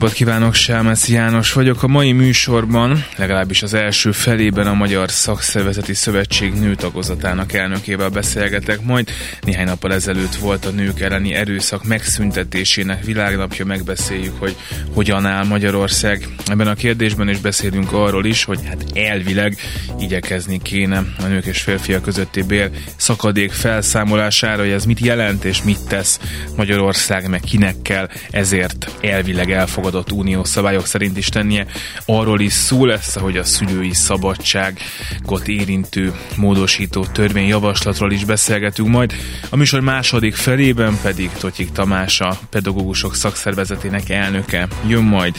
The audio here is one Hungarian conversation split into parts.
napot kívánok, Sámesz János vagyok. A mai műsorban, legalábbis az első felében a Magyar Szakszervezeti Szövetség nőtagozatának elnökével beszélgetek majd. Néhány nappal ezelőtt volt a nők elleni erőszak megszüntetésének világnapja, megbeszéljük, hogy hogyan áll Magyarország. Ebben a kérdésben is beszélünk arról is, hogy hát elvileg igyekezni kéne a nők és férfiak közötti bér szakadék felszámolására, hogy ez mit jelent és mit tesz Magyarország, meg kinek kell ezért elvileg elfogadni elfogadott uniós szabályok szerint is tennie. Arról is szó lesz, hogy a szülői szabadságot érintő módosító törvényjavaslatról is beszélgetünk majd. A műsor második felében pedig Totyik Tamás a pedagógusok szakszervezetének elnöke jön majd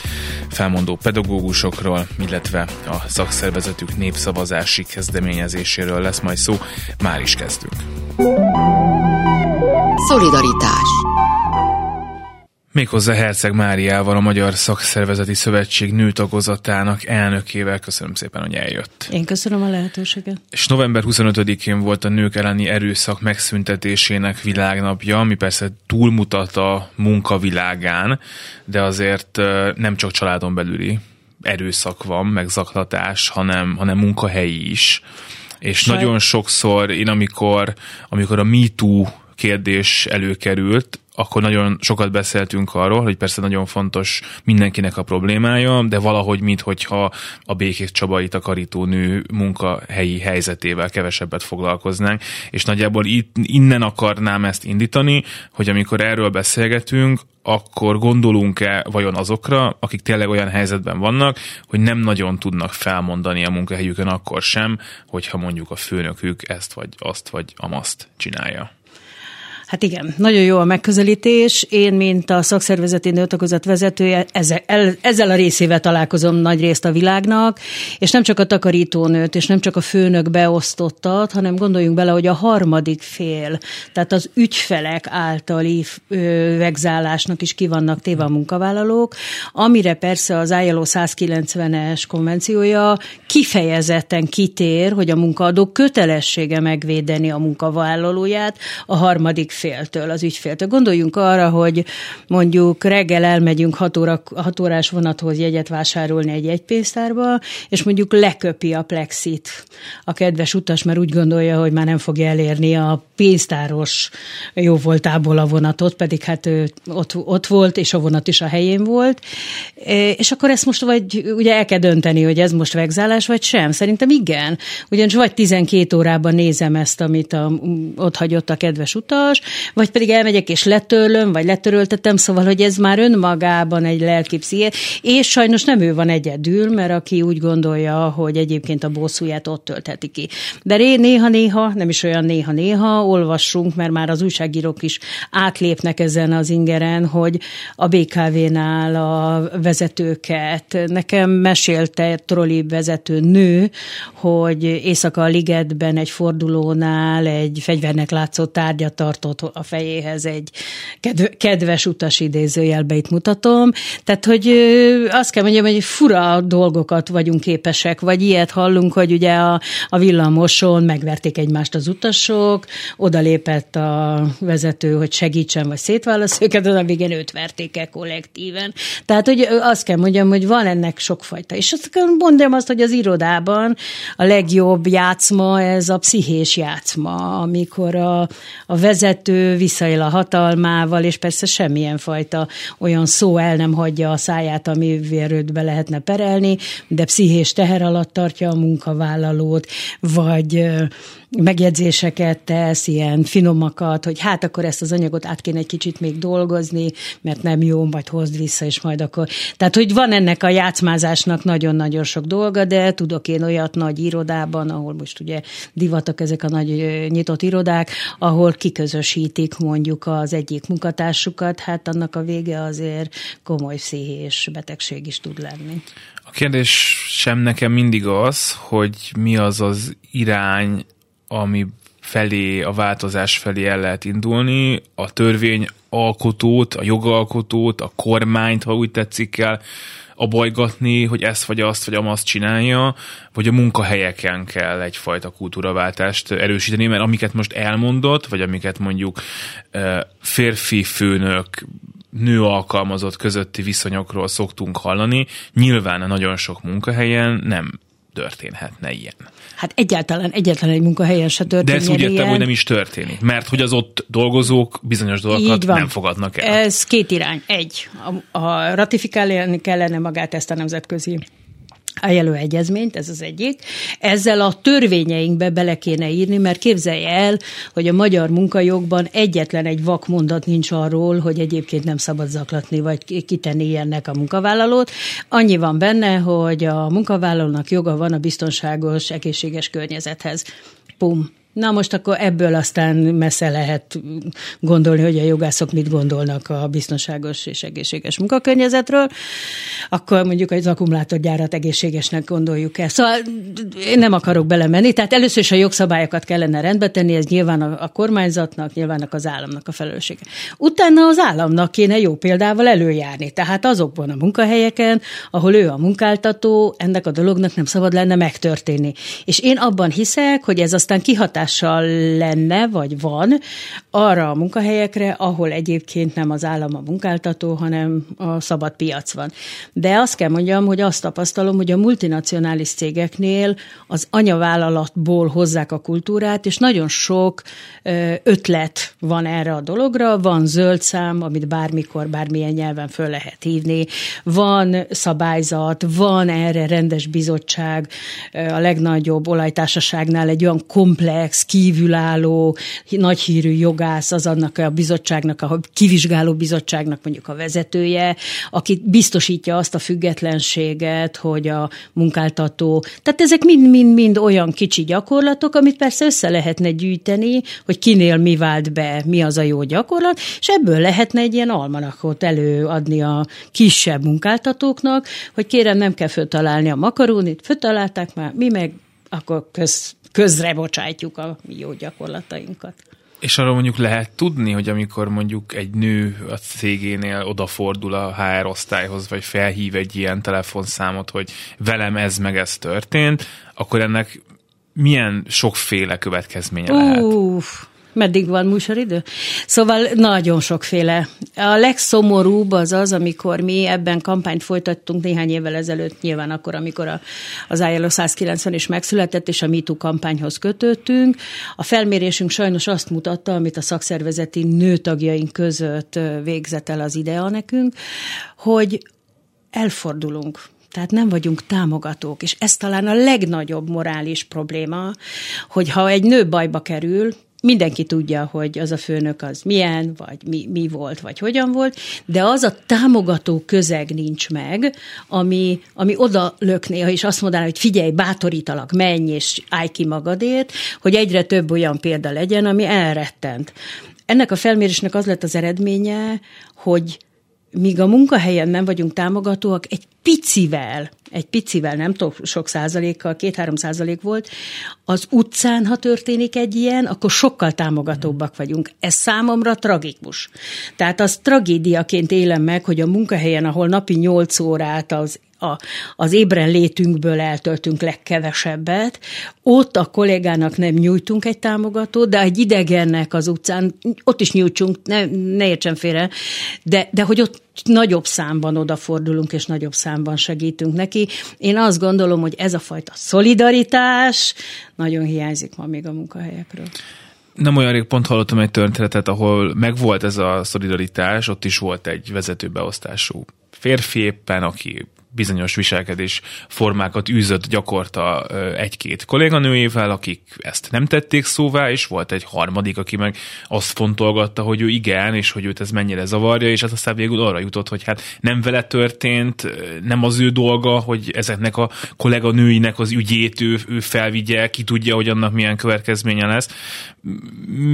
felmondó pedagógusokról, illetve a szakszervezetük népszavazási kezdeményezéséről lesz majd szó. Már is kezdünk. Szolidaritás Méghozzá Herceg Máriával, a Magyar Szakszervezeti Szövetség nőtagozatának elnökével. Köszönöm szépen, hogy eljött. Én köszönöm a lehetőséget. És november 25-én volt a nők elleni erőszak megszüntetésének világnapja, ami persze túlmutat a munkavilágán, de azért nem csak családon belüli erőszak van, meg zaklatás, hanem, hanem munkahelyi is. És Saj... nagyon sokszor én, amikor, amikor a MeToo kérdés előkerült, akkor nagyon sokat beszéltünk arról, hogy persze nagyon fontos mindenkinek a problémája, de valahogy, minthogyha a Békés Csabai takarító nő munkahelyi helyzetével kevesebbet foglalkoznánk, és nagyjából itt, innen akarnám ezt indítani, hogy amikor erről beszélgetünk, akkor gondolunk-e vajon azokra, akik tényleg olyan helyzetben vannak, hogy nem nagyon tudnak felmondani a munkahelyükön akkor sem, hogyha mondjuk a főnökük ezt vagy azt vagy amazt csinálja. Hát igen, nagyon jó a megközelítés. Én, mint a szakszervezeti nőtakozat vezetője, ezzel, ezzel a részével találkozom nagy részt a világnak, és nem csak a takarítónőt, és nem csak a főnök beosztottat, hanem gondoljunk bele, hogy a harmadik fél, tehát az ügyfelek általi vegzálásnak is ki vannak téve a munkavállalók, amire persze az ILO 190-es konvenciója kifejezetten kitér, hogy a munkaadó kötelessége megvédeni a munkavállalóját a harmadik féltől, az ügyféltől. Gondoljunk arra, hogy mondjuk reggel elmegyünk 6, óra, 6 órás vonathoz jegyet vásárolni egy egypénztárba, és mondjuk leköpi a plexit a kedves utas, mert úgy gondolja, hogy már nem fogja elérni a pénztáros jó voltából a vonatot, pedig hát ő ott, ott volt, és a vonat is a helyén volt. E, és akkor ezt most vagy ugye el kell dönteni, hogy ez most vegzálás, vagy sem. Szerintem igen. Ugyanis vagy 12 órában nézem ezt, amit a, ott hagyott a kedves utas, vagy pedig elmegyek és letörlöm, vagy letöröltetem, szóval, hogy ez már önmagában egy lelki psziché, és sajnos nem ő van egyedül, mert aki úgy gondolja, hogy egyébként a bosszúját ott töltheti ki. De néha-néha, nem is olyan néha-néha, olvassunk, mert már az újságírók is átlépnek ezen az ingeren, hogy a BKV-nál a vezetőket, nekem mesélte troli vezető nő, hogy éjszaka a ligetben egy fordulónál egy fegyvernek látszó tárgyat tartott a fejéhez egy kedves utas idézőjelbe itt mutatom. Tehát, hogy azt kell mondjam, hogy fura dolgokat vagyunk képesek, vagy ilyet hallunk, hogy ugye a, a villamoson megverték egymást az utasok, odalépett a vezető, hogy segítsen, vagy szétválasz őket, de a végén őt verték el kollektíven. Tehát, hogy azt kell mondjam, hogy van ennek sokfajta. És azt kell mondjam azt, hogy az irodában a legjobb játszma, ez a pszichés játszma, amikor a, a vezető vezető visszaél a hatalmával, és persze semmilyen fajta olyan szó el nem hagyja a száját, ami őt be lehetne perelni, de pszichés teher alatt tartja a munkavállalót, vagy megjegyzéseket tesz, ilyen finomakat, hogy hát akkor ezt az anyagot át kéne egy kicsit még dolgozni, mert nem jó, majd hozd vissza, és majd akkor... Tehát, hogy van ennek a játszmázásnak nagyon-nagyon sok dolga, de tudok én olyat nagy irodában, ahol most ugye divatok ezek a nagy nyitott irodák, ahol kiközösítik mondjuk az egyik munkatársukat, hát annak a vége azért komoly pszichés betegség is tud lenni. A kérdés sem nekem mindig az, hogy mi az az irány, ami felé, a változás felé el lehet indulni, a törvény alkotót, a jogalkotót, a kormányt, ha úgy tetszik kell, abajgatni, hogy ezt vagy azt vagy amazt csinálja, vagy a munkahelyeken kell egyfajta kultúraváltást erősíteni, mert amiket most elmondott, vagy amiket mondjuk férfi főnök, nő alkalmazott közötti viszonyokról szoktunk hallani, nyilván nagyon sok munkahelyen nem történhetne ilyen. Hát egyáltalán egyetlen egy munkahelyen se történik. De ezt úgy értem, hogy nem is történik, mert hogy az ott dolgozók bizonyos dolgokat nem fogadnak el. Ez két irány. Egy, a, a ratifikálni kellene magát ezt a nemzetközi ILO egyezményt, ez az egyik. Ezzel a törvényeinkbe bele kéne írni, mert képzelje el, hogy a magyar munkajogban egyetlen egy vakmondat nincs arról, hogy egyébként nem szabad zaklatni, vagy kitenni ilyennek a munkavállalót. Annyi van benne, hogy a munkavállalónak joga van a biztonságos, egészséges környezethez. Pum. Na most akkor ebből aztán messze lehet gondolni, hogy a jogászok mit gondolnak a biztonságos és egészséges munkakörnyezetről, akkor mondjuk az akkumulátorgyárat egészségesnek gondoljuk el. Szóval én nem akarok belemenni, tehát először is a jogszabályokat kellene rendbe tenni, ez nyilván a, a kormányzatnak, nyilván az államnak a felelőssége. Utána az államnak kéne jó példával előjárni, tehát azokban a munkahelyeken, ahol ő a munkáltató, ennek a dolognak nem szabad lenne megtörténni. És én abban hiszek, hogy ez aztán kihatás hatással lenne, vagy van arra a munkahelyekre, ahol egyébként nem az állam a munkáltató, hanem a szabad piac van. De azt kell mondjam, hogy azt tapasztalom, hogy a multinacionális cégeknél az anyavállalatból hozzák a kultúrát, és nagyon sok ötlet van erre a dologra, van zöld szám, amit bármikor, bármilyen nyelven föl lehet hívni, van szabályzat, van erre rendes bizottság, a legnagyobb olajtársaságnál egy olyan komplex komplex, kívülálló, nagy hírű jogász, az annak a bizottságnak, a kivizsgáló bizottságnak mondjuk a vezetője, aki biztosítja azt a függetlenséget, hogy a munkáltató, tehát ezek mind-mind-mind olyan kicsi gyakorlatok, amit persze össze lehetne gyűjteni, hogy kinél mi vált be, mi az a jó gyakorlat, és ebből lehetne egy ilyen almanakot előadni a kisebb munkáltatóknak, hogy kérem, nem kell föltalálni a makarónit, föltalálták már, mi meg akkor köz, közre bocsájtjuk a jó gyakorlatainkat. És arról mondjuk lehet tudni, hogy amikor mondjuk egy nő a cégénél odafordul a HR osztályhoz, vagy felhív egy ilyen telefonszámot, hogy velem ez meg ez történt, akkor ennek milyen sokféle következménye Uf, lehet? Meddig van műsoridő? Szóval nagyon sokféle. A legszomorúbb az az, amikor mi ebben kampányt folytattunk néhány évvel ezelőtt, nyilván akkor, amikor a, az ILO 190 is megszületett, és a MeToo kampányhoz kötöttünk. A felmérésünk sajnos azt mutatta, amit a szakszervezeti nőtagjaink között végzett el az idea nekünk, hogy elfordulunk tehát nem vagyunk támogatók, és ez talán a legnagyobb morális probléma, hogy ha egy nő bajba kerül, mindenki tudja, hogy az a főnök az milyen, vagy mi, mi volt, vagy hogyan volt, de az a támogató közeg nincs meg, ami, ami oda lökné, és azt mondaná, hogy figyelj, bátorítalak, menj, és állj ki magadért, hogy egyre több olyan példa legyen, ami elrettent. Ennek a felmérésnek az lett az eredménye, hogy míg a munkahelyen nem vagyunk támogatóak, egy picivel, egy picivel, nem tudom, sok százalékkal, két-három százalék volt, az utcán, ha történik egy ilyen, akkor sokkal támogatóbbak vagyunk. Ez számomra tragikus. Tehát az tragédiaként élem meg, hogy a munkahelyen, ahol napi nyolc órát az a, az ébren létünkből eltöltünk legkevesebbet, ott a kollégának nem nyújtunk egy támogatót, de egy idegennek az utcán, ott is nyújtsunk, ne, ne értsen félre, de, de hogy ott nagyobb számban odafordulunk, és nagyobb számban segítünk neki. Én azt gondolom, hogy ez a fajta szolidaritás nagyon hiányzik ma még a munkahelyekről. Nem olyan rég pont hallottam egy történetet, ahol megvolt ez a szolidaritás, ott is volt egy vezetőbeosztású férfi éppen, aki bizonyos viselkedés formákat űzött gyakorta egy-két kolléganőjével, akik ezt nem tették szóvá, és volt egy harmadik, aki meg azt fontolgatta, hogy ő igen, és hogy őt ez mennyire zavarja, és hát aztán végül arra jutott, hogy hát nem vele történt, nem az ő dolga, hogy ezeknek a kolléganőinek az ügyét ő, ő felvigye, ki tudja, hogy annak milyen következménye lesz.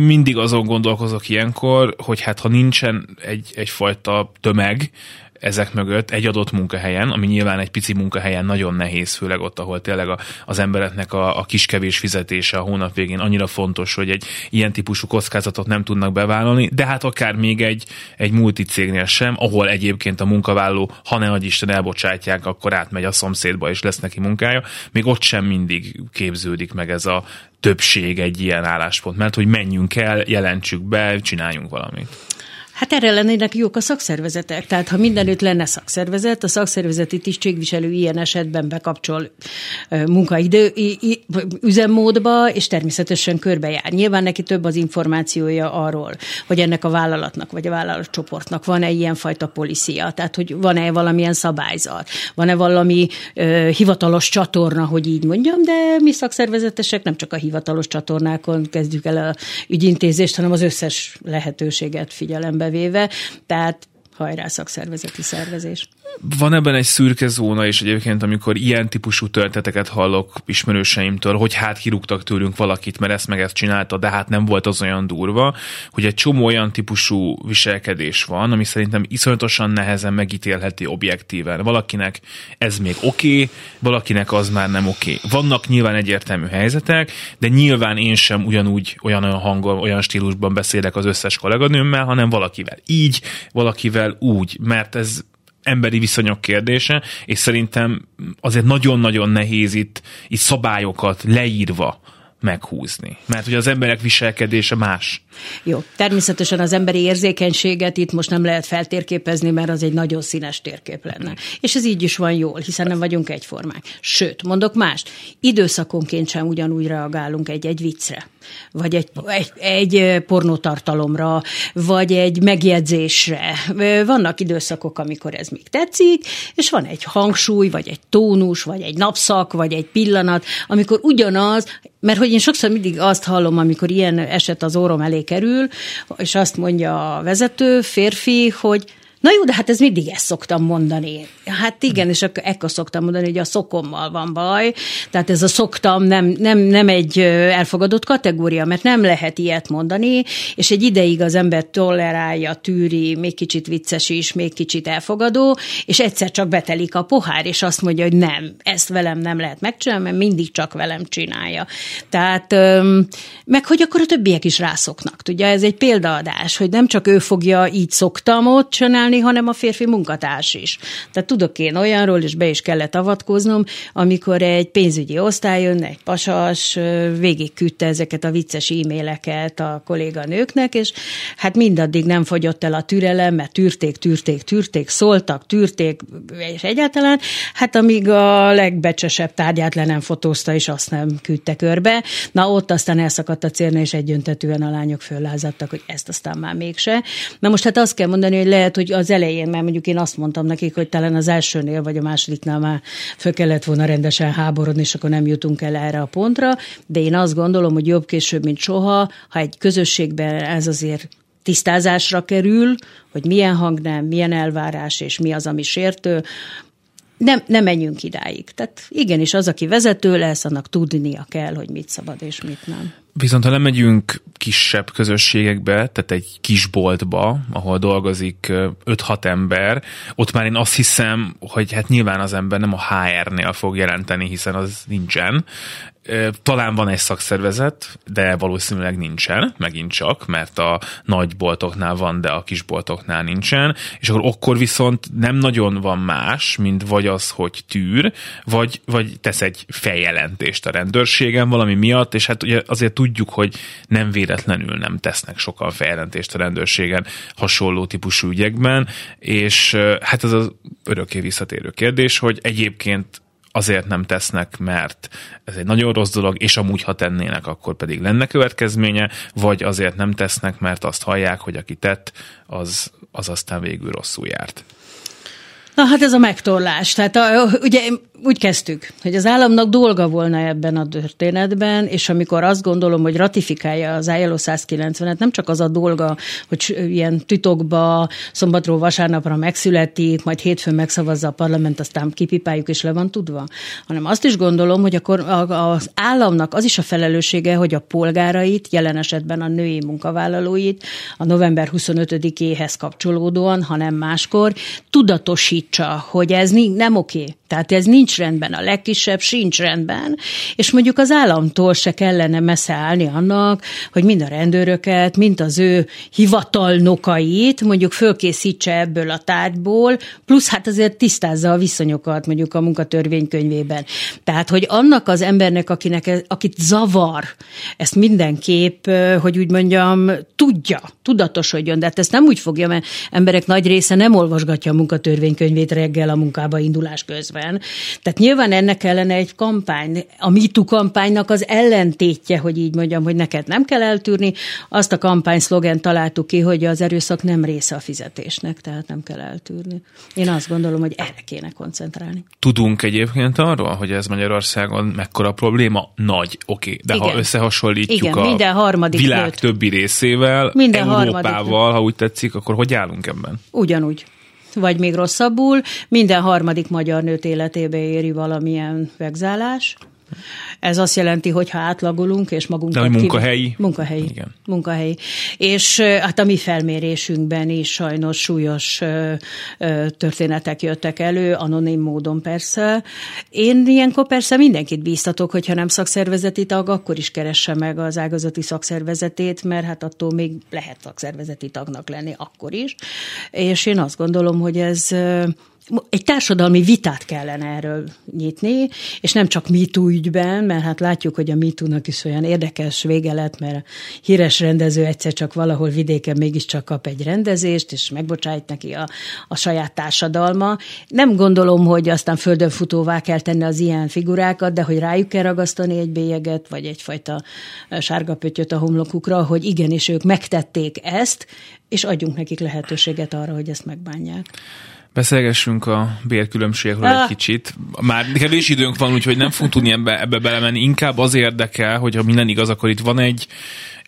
Mindig azon gondolkozok ilyenkor, hogy hát ha nincsen egy, egyfajta tömeg, ezek mögött egy adott munkahelyen, ami nyilván egy pici munkahelyen nagyon nehéz, főleg ott, ahol tényleg a, az embereknek a, a kiskevés fizetése a hónap végén annyira fontos, hogy egy ilyen típusú kockázatot nem tudnak bevállalni, de hát akár még egy, egy multicégnél sem, ahol egyébként a munkavállaló, ha ne Isten elbocsátják, akkor átmegy a szomszédba és lesz neki munkája, még ott sem mindig képződik meg ez a többség egy ilyen álláspont, mert hogy menjünk el, jelentsük be, csináljunk valamit. Hát erre lennének jók a szakszervezetek. Tehát ha mindenütt lenne szakszervezet, a szakszervezeti tisztségviselő ilyen esetben bekapcsol munkaidő üzemmódba, és természetesen körbejár. Nyilván neki több az információja arról, hogy ennek a vállalatnak vagy a vállalatcsoportnak van-e ilyenfajta policia, tehát hogy van-e valamilyen szabályzat, van-e valami ö, hivatalos csatorna, hogy így mondjam, de mi szakszervezetesek nem csak a hivatalos csatornákon kezdjük el a ügyintézést, hanem az összes lehetőséget figyelembe véve, tehát hajrá szakszervezeti szervezés. Van ebben egy szürke zóna, és egyébként amikor ilyen típusú történeteket hallok ismerőseimtől, hogy hát kirúgtak tőlünk valakit, mert ezt meg ezt csinálta, de hát nem volt az olyan durva, hogy egy csomó olyan típusú viselkedés van, ami szerintem iszonyatosan nehezen megítélheti objektíven. Valakinek ez még oké, okay, valakinek az már nem oké. Okay. Vannak nyilván egyértelmű helyzetek, de nyilván én sem ugyanúgy olyan, olyan hangon, olyan stílusban beszélek az összes kolléganőmmel, hanem valakivel így, valakivel úgy, mert ez emberi viszonyok kérdése, és szerintem azért nagyon-nagyon nehéz itt, itt szabályokat leírva meghúzni. Mert ugye az emberek viselkedése más. Jó, természetesen az emberi érzékenységet itt most nem lehet feltérképezni, mert az egy nagyon színes térkép lenne. És ez így is van jól, hiszen nem vagyunk egyformák. Sőt, mondok mást, időszakonként sem ugyanúgy reagálunk egy-egy viccre, vagy egy, egy, egy pornótartalomra, vagy egy megjegyzésre. Vannak időszakok, amikor ez még tetszik, és van egy hangsúly, vagy egy tónus, vagy egy napszak, vagy egy pillanat, amikor ugyanaz, mert hogy én sokszor mindig azt hallom, amikor ilyen eset az órom elé kerül, és azt mondja a vezető férfi, hogy Na jó, de hát ez mindig ezt szoktam mondani. Hát igen, és akkor ekkor szoktam mondani, hogy a szokommal van baj. Tehát ez a szoktam nem, nem, nem egy elfogadott kategória, mert nem lehet ilyet mondani, és egy ideig az ember tolerálja, tűri, még kicsit vicces is, még kicsit elfogadó, és egyszer csak betelik a pohár, és azt mondja, hogy nem, ezt velem nem lehet megcsinálni, mert mindig csak velem csinálja. Tehát, meg hogy akkor a többiek is rászoknak. Tudja, ez egy példaadás, hogy nem csak ő fogja így szoktam ott csinálni, csinálni, hanem a férfi munkatárs is. Tehát tudok én olyanról, és be is kellett avatkoznom, amikor egy pénzügyi osztály jön, egy pasas, végigküldte ezeket a vicces e-maileket a kolléganőknek, és hát mindaddig nem fogyott el a türelem, mert tűrték, tűrték, tűrték, szóltak, tűrték, és egyáltalán, hát amíg a legbecsesebb tárgyát le nem fotózta, és azt nem küldte körbe. Na ott aztán elszakadt a célna, és egyöntetően a lányok föllázadtak, hogy ezt aztán már mégse. Na most hát azt kell mondani, hogy lehet, hogy az elején, mert mondjuk én azt mondtam nekik, hogy talán az elsőnél vagy a másodiknál már föl kellett volna rendesen háborodni, és akkor nem jutunk el erre a pontra, de én azt gondolom, hogy jobb később, mint soha, ha egy közösségben ez azért tisztázásra kerül, hogy milyen hangnám, milyen elvárás és mi az, ami sértő, nem, nem menjünk idáig. Tehát igenis az, aki vezető lesz, annak tudnia kell, hogy mit szabad és mit nem. Viszont ha lemegyünk kisebb közösségekbe, tehát egy kis boltba, ahol dolgozik 5-6 ember, ott már én azt hiszem, hogy hát nyilván az ember nem a HR-nél fog jelenteni, hiszen az nincsen, talán van egy szakszervezet, de valószínűleg nincsen, megint csak, mert a nagy boltoknál van, de a kis boltoknál nincsen, és akkor akkor viszont nem nagyon van más, mint vagy az, hogy tűr, vagy, vagy tesz egy feljelentést a rendőrségen valami miatt, és hát ugye azért tudjuk, hogy nem véletlenül nem tesznek sokan feljelentést a rendőrségen hasonló típusú ügyekben, és hát ez az örökké visszatérő kérdés, hogy egyébként azért nem tesznek, mert ez egy nagyon rossz dolog, és amúgy, ha tennének, akkor pedig lenne következménye, vagy azért nem tesznek, mert azt hallják, hogy aki tett, az, az aztán végül rosszul járt. Na hát ez a megtorlás. Tehát a, ugye úgy kezdtük, hogy az államnak dolga volna ebben a történetben, és amikor azt gondolom, hogy ratifikálja az ILO 190-et, nem csak az a dolga, hogy ilyen titokba szombatról vasárnapra megszületik, majd hétfőn megszavazza a parlament, aztán kipipáljuk és le van tudva, hanem azt is gondolom, hogy akkor az államnak az is a felelőssége, hogy a polgárait, jelen esetben a női munkavállalóit a november 25-éhez kapcsolódóan, hanem máskor tudatosítsa, hogy ez nem oké. Tehát ez nincs rendben, a legkisebb sincs rendben, és mondjuk az államtól se kellene messze állni annak, hogy mind a rendőröket, mind az ő hivatalnokait mondjuk fölkészítse ebből a tárgyból, plusz hát azért tisztázza a viszonyokat mondjuk a munkatörvénykönyvében. Tehát, hogy annak az embernek, akinek, akit zavar, ezt mindenképp, hogy úgy mondjam, tudja, tudatosodjon, de hát ezt nem úgy fogja, mert emberek nagy része nem olvasgatja a munkatörvénykönyvét reggel a munkába indulás közben. Tehát nyilván ennek kellene egy kampány. A MeToo kampánynak az ellentétje, hogy így mondjam, hogy neked nem kell eltűrni, azt a kampány szlogen találtuk ki, hogy az erőszak nem része a fizetésnek, tehát nem kell eltűrni. Én azt gondolom, hogy erre kéne koncentrálni. Tudunk egyébként arról, hogy ez Magyarországon mekkora probléma? Nagy, oké. Okay. De Igen. ha összehasonlítjuk Igen, a minden harmadik világ nőt. többi részével, minden Európával, ha úgy tetszik, akkor hogy állunk ebben? Ugyanúgy vagy még rosszabbul, minden harmadik magyar nőt életébe éri valamilyen vegzálás. Ez azt jelenti, hogy ha átlagolunk, és magunkat... De hogy munkahelyi? Ki... Munkahelyi. Igen. Munkahelyi. És hát a mi felmérésünkben is sajnos súlyos történetek jöttek elő, anonim módon persze. Én ilyenkor persze mindenkit bíztatok, hogyha nem szakszervezeti tag, akkor is keresse meg az ágazati szakszervezetét, mert hát attól még lehet szakszervezeti tagnak lenni akkor is. És én azt gondolom, hogy ez egy társadalmi vitát kellene erről nyitni, és nem csak MeToo ügyben, mert hát látjuk, hogy a MeToo-nak is olyan érdekes vége lett, mert a híres rendező egyszer csak valahol vidéken mégiscsak kap egy rendezést, és megbocsájt neki a, a saját társadalma. Nem gondolom, hogy aztán földön futóvá kell tenni az ilyen figurákat, de hogy rájuk kell ragasztani egy bélyeget, vagy egyfajta sárga pöttyöt a homlokukra, hogy igenis ők megtették ezt, és adjunk nekik lehetőséget arra, hogy ezt megbánják. Beszélgessünk a bérkülönbségről ah. egy kicsit. Már kevés időnk van, úgyhogy nem fogunk tudni ebbe, ebbe belemenni. Inkább az érdekel, hogy ha minden igaz, akkor itt van egy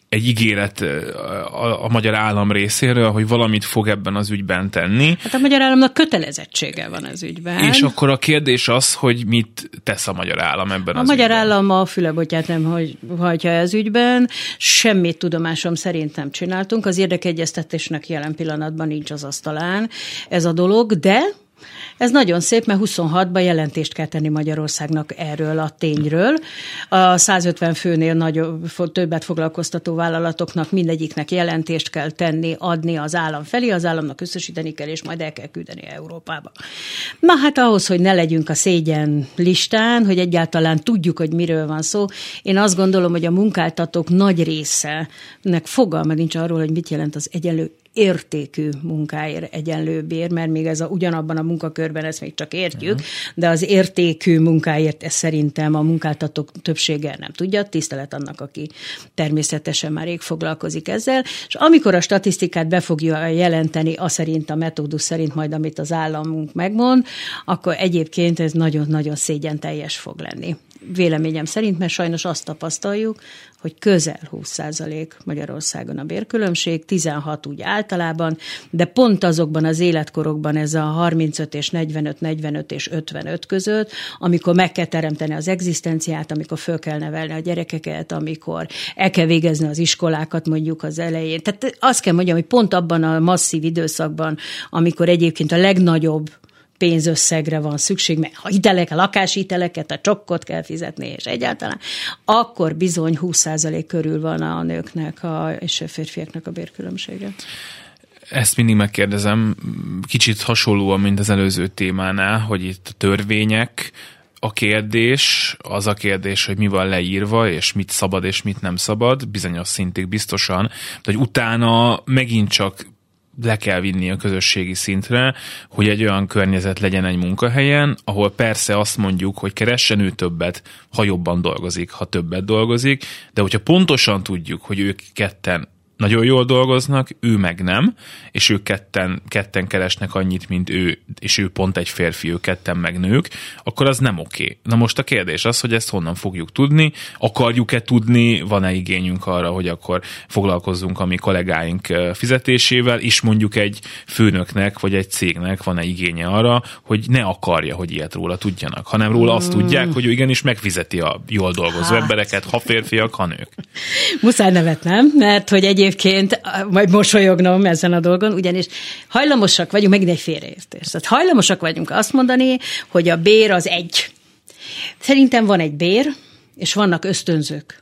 egy ígéret a, a magyar állam részéről, hogy valamit fog ebben az ügyben tenni. Hát a magyar államnak kötelezettsége van az ügyben. És akkor a kérdés az, hogy mit tesz a magyar állam ebben a az magyar ügyben. állam a fülebotját nem hogy, hagyja ez ügyben, semmit tudomásom szerint nem csináltunk, az érdekegyeztetésnek jelen pillanatban nincs az asztalán ez a dolog, de ez nagyon szép, mert 26-ban jelentést kell tenni Magyarországnak erről a tényről. A 150 főnél nagyobb, többet foglalkoztató vállalatoknak mindegyiknek jelentést kell tenni, adni az állam felé, az államnak összesíteni kell, és majd el kell küldeni Európába. Na hát ahhoz, hogy ne legyünk a szégyen listán, hogy egyáltalán tudjuk, hogy miről van szó, én azt gondolom, hogy a munkáltatók nagy része nek fogalma nincs arról, hogy mit jelent az egyenlő értékű munkáért egyenlő bér, mert még ez a, ugyanabban a munkakörben ezt még csak értjük, uh-huh. de az értékű munkáért ez szerintem a munkáltatók többsége nem tudja, tisztelet annak, aki természetesen már rég foglalkozik ezzel, és amikor a statisztikát be fogja jelenteni, a szerint, a metódus szerint majd, amit az államunk megmond, akkor egyébként ez nagyon-nagyon szégyen teljes fog lenni véleményem szerint, mert sajnos azt tapasztaljuk, hogy közel 20% Magyarországon a bérkülönbség, 16 úgy általában, de pont azokban az életkorokban ez a 35 és 45, 45 és 55 között, amikor meg kell teremteni az egzisztenciát, amikor föl kell nevelni a gyerekeket, amikor el kell végezni az iskolákat mondjuk az elején. Tehát azt kell mondjam, hogy pont abban a masszív időszakban, amikor egyébként a legnagyobb pénzösszegre van szükség, mert ha hitelek, a lakáshiteleket, a csokkot kell fizetni, és egyáltalán, akkor bizony 20% körül van a nőknek a, és a férfiaknak a bérkülönbsége. Ezt mindig megkérdezem, kicsit hasonlóan, mint az előző témánál, hogy itt a törvények, a kérdés, az a kérdés, hogy mi van leírva, és mit szabad, és mit nem szabad, bizonyos szintig biztosan, de hogy utána megint csak le kell vinni a közösségi szintre, hogy egy olyan környezet legyen egy munkahelyen, ahol persze azt mondjuk, hogy keressen ő többet, ha jobban dolgozik, ha többet dolgozik, de hogyha pontosan tudjuk, hogy ők ketten nagyon jól dolgoznak, ő meg nem, és ők ketten, ketten keresnek annyit, mint ő, és ő pont egy férfi, ő ketten meg nők, akkor az nem oké. Okay. Na most a kérdés az, hogy ezt honnan fogjuk tudni, akarjuk-e tudni, van-e igényünk arra, hogy akkor foglalkozzunk a mi kollégáink fizetésével, és mondjuk egy főnöknek, vagy egy cégnek van-e igénye arra, hogy ne akarja, hogy ilyet róla tudjanak, hanem róla azt hmm. tudják, hogy ő igenis megfizeti a jól dolgozó hát. embereket, ha férfiak, ha nők. Muszáj nevetnem, mert hogy egyébként majd mosolyognom ezen a dolgon, ugyanis hajlamosak vagyunk, megint egy félreértés. Tehát hajlamosak vagyunk azt mondani, hogy a bér az egy. Szerintem van egy bér, és vannak ösztönzők.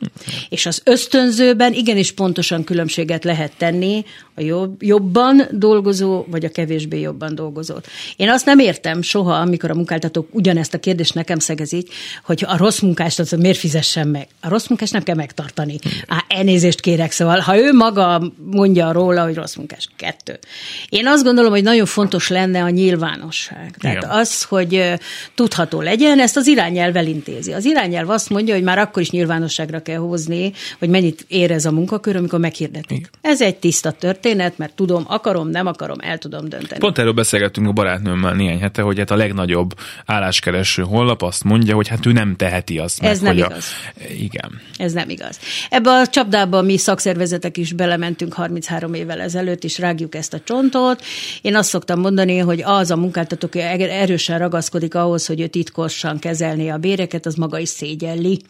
És az ösztönzőben igenis pontosan különbséget lehet tenni a jobb, jobban dolgozó, vagy a kevésbé jobban dolgozó. Én azt nem értem soha, amikor a munkáltatók ugyanezt a kérdést nekem szegezik, hogy a rossz munkást az miért fizessen meg. A rossz munkást nem kell megtartani. Á, elnézést kérek, szóval ha ő maga mondja róla, hogy rossz munkás, kettő. Én azt gondolom, hogy nagyon fontos lenne a nyilvánosság. Tehát Igen. az, hogy tudható legyen, ezt az irányelv elintézi. Az irányelv azt mondja, hogy már akkor is nyilvánosságra kell hozni, hogy mennyit ér ez a munkakör, amikor meghirdetik. Ez egy tiszta történet, mert tudom, akarom, nem akarom, el tudom dönteni. Pont erről beszélgettünk a barátnőmmel néhány hete, hogy hát a legnagyobb álláskereső honlap azt mondja, hogy hát ő nem teheti azt Ez meg, nem igaz. A... Igen. Ez nem igaz. Ebbe a csapdába mi szakszervezetek is belementünk 33 évvel ezelőtt, és rágjuk ezt a csontot. Én azt szoktam mondani, hogy az a munkáltató, aki erősen ragaszkodik ahhoz, hogy ő titkosan kezelné a béreket, az maga is szégyelli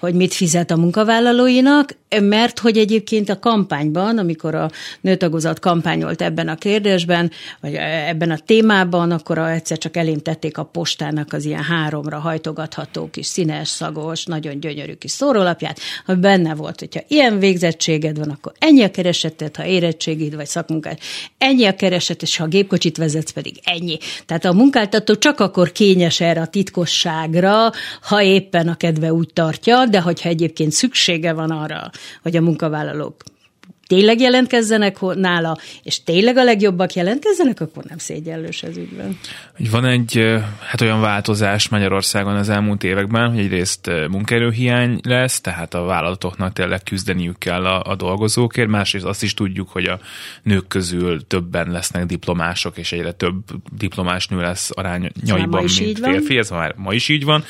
hogy mit fizet a munkavállalóinak, mert hogy egyébként a kampányban, amikor a nőtagozat kampányolt ebben a kérdésben, vagy ebben a témában, akkor egyszer csak elém tették a postának az ilyen háromra hajtogatható kis színes, szagos, nagyon gyönyörű kis szórólapját, hogy benne volt, hogyha ilyen végzettséged van, akkor ennyi a kereseted, ha érettségid vagy szakmunkád, ennyi a kereset, és ha a gépkocsit vezetsz, pedig ennyi. Tehát a munkáltató csak akkor kényes erre a titkosságra, ha éppen a kedve úgy tartja, de hogyha egyébként szüksége van arra, hogy a munkavállalók tényleg jelentkezzenek nála, és tényleg a legjobbak jelentkezzenek, akkor nem szégyenlős ez ügyben. Van egy hát olyan változás Magyarországon az elmúlt években, hogy egyrészt munkaerőhiány lesz, tehát a vállalatoknak tényleg küzdeniük kell a, a dolgozókért, másrészt azt is tudjuk, hogy a nők közül többen lesznek diplomások, és egyre több diplomás nő lesz arányaiban, mint férfi, ez már ma is így van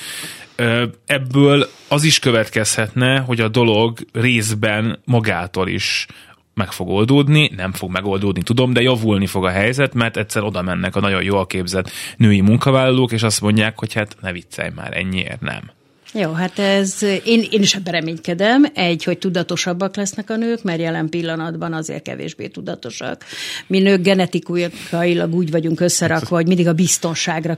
ebből az is következhetne, hogy a dolog részben magától is meg fog oldódni, nem fog megoldódni, tudom, de javulni fog a helyzet, mert egyszer oda mennek a nagyon jól képzett női munkavállalók, és azt mondják, hogy hát ne viccelj már, ennyiért nem. Jó, hát ez, én, én is ebben reménykedem. Egy, hogy tudatosabbak lesznek a nők, mert jelen pillanatban azért kevésbé tudatosak. Mi nők genetikailag úgy vagyunk összerakva, hogy mindig a biztonságra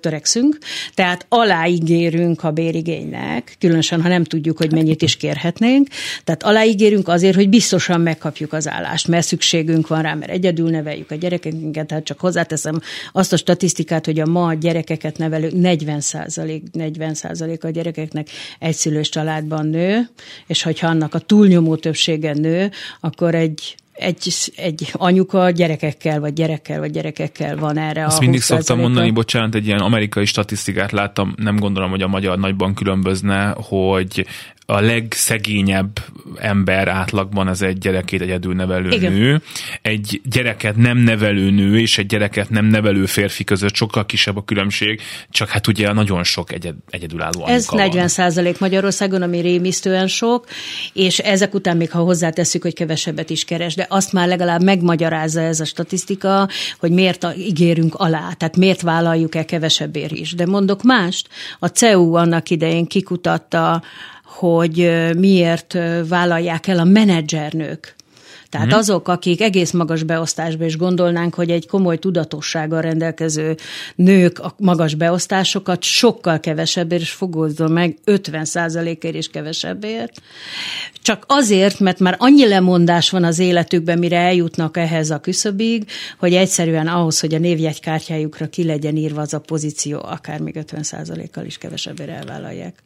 törekszünk, tehát aláígérünk a bérigénynek, különösen, ha nem tudjuk, hogy mennyit is kérhetnénk. Tehát aláígérünk azért, hogy biztosan megkapjuk az állást, mert szükségünk van rá, mert egyedül neveljük a gyerekeket, tehát csak hozzáteszem azt a statisztikát, hogy a ma gyerekeket nevelők 40% 40% a gyerekeknek egyszülős családban nő, és hogyha annak a túlnyomó többsége nő, akkor egy egy, egy anyuka gyerekekkel, vagy gyerekkel, vagy gyerekekkel van erre Azt a mindig szoktam mondani, bocsánat, egy ilyen amerikai statisztikát láttam, nem gondolom, hogy a magyar nagyban különbözne, hogy a legszegényebb ember átlagban az egy gyerekét egyedül nevelő Igen. nő. Egy gyereket nem nevelő nő és egy gyereket nem nevelő férfi között sokkal kisebb a különbség, csak hát ugye nagyon sok egyed, egyedülálló Ez 40 százalék Magyarországon, ami rémisztően sok, és ezek után még ha hozzáteszük, hogy kevesebbet is keres, de azt már legalább megmagyarázza ez a statisztika, hogy miért ígérünk alá, tehát miért vállaljuk el kevesebbért is. De mondok mást, a CEU annak idején kikutatta hogy miért vállalják el a menedzsernők tehát mm. azok, akik egész magas beosztásba is gondolnánk, hogy egy komoly tudatossággal rendelkező nők a magas beosztásokat sokkal kevesebbért, és fogózzon meg 50% ért is kevesebbért. Csak azért, mert már annyi lemondás van az életükben, mire eljutnak ehhez a küszöbig, hogy egyszerűen ahhoz, hogy a névjegykártyájukra ki legyen írva az a pozíció, akár még 50% kal is kevesebbért elvállalják.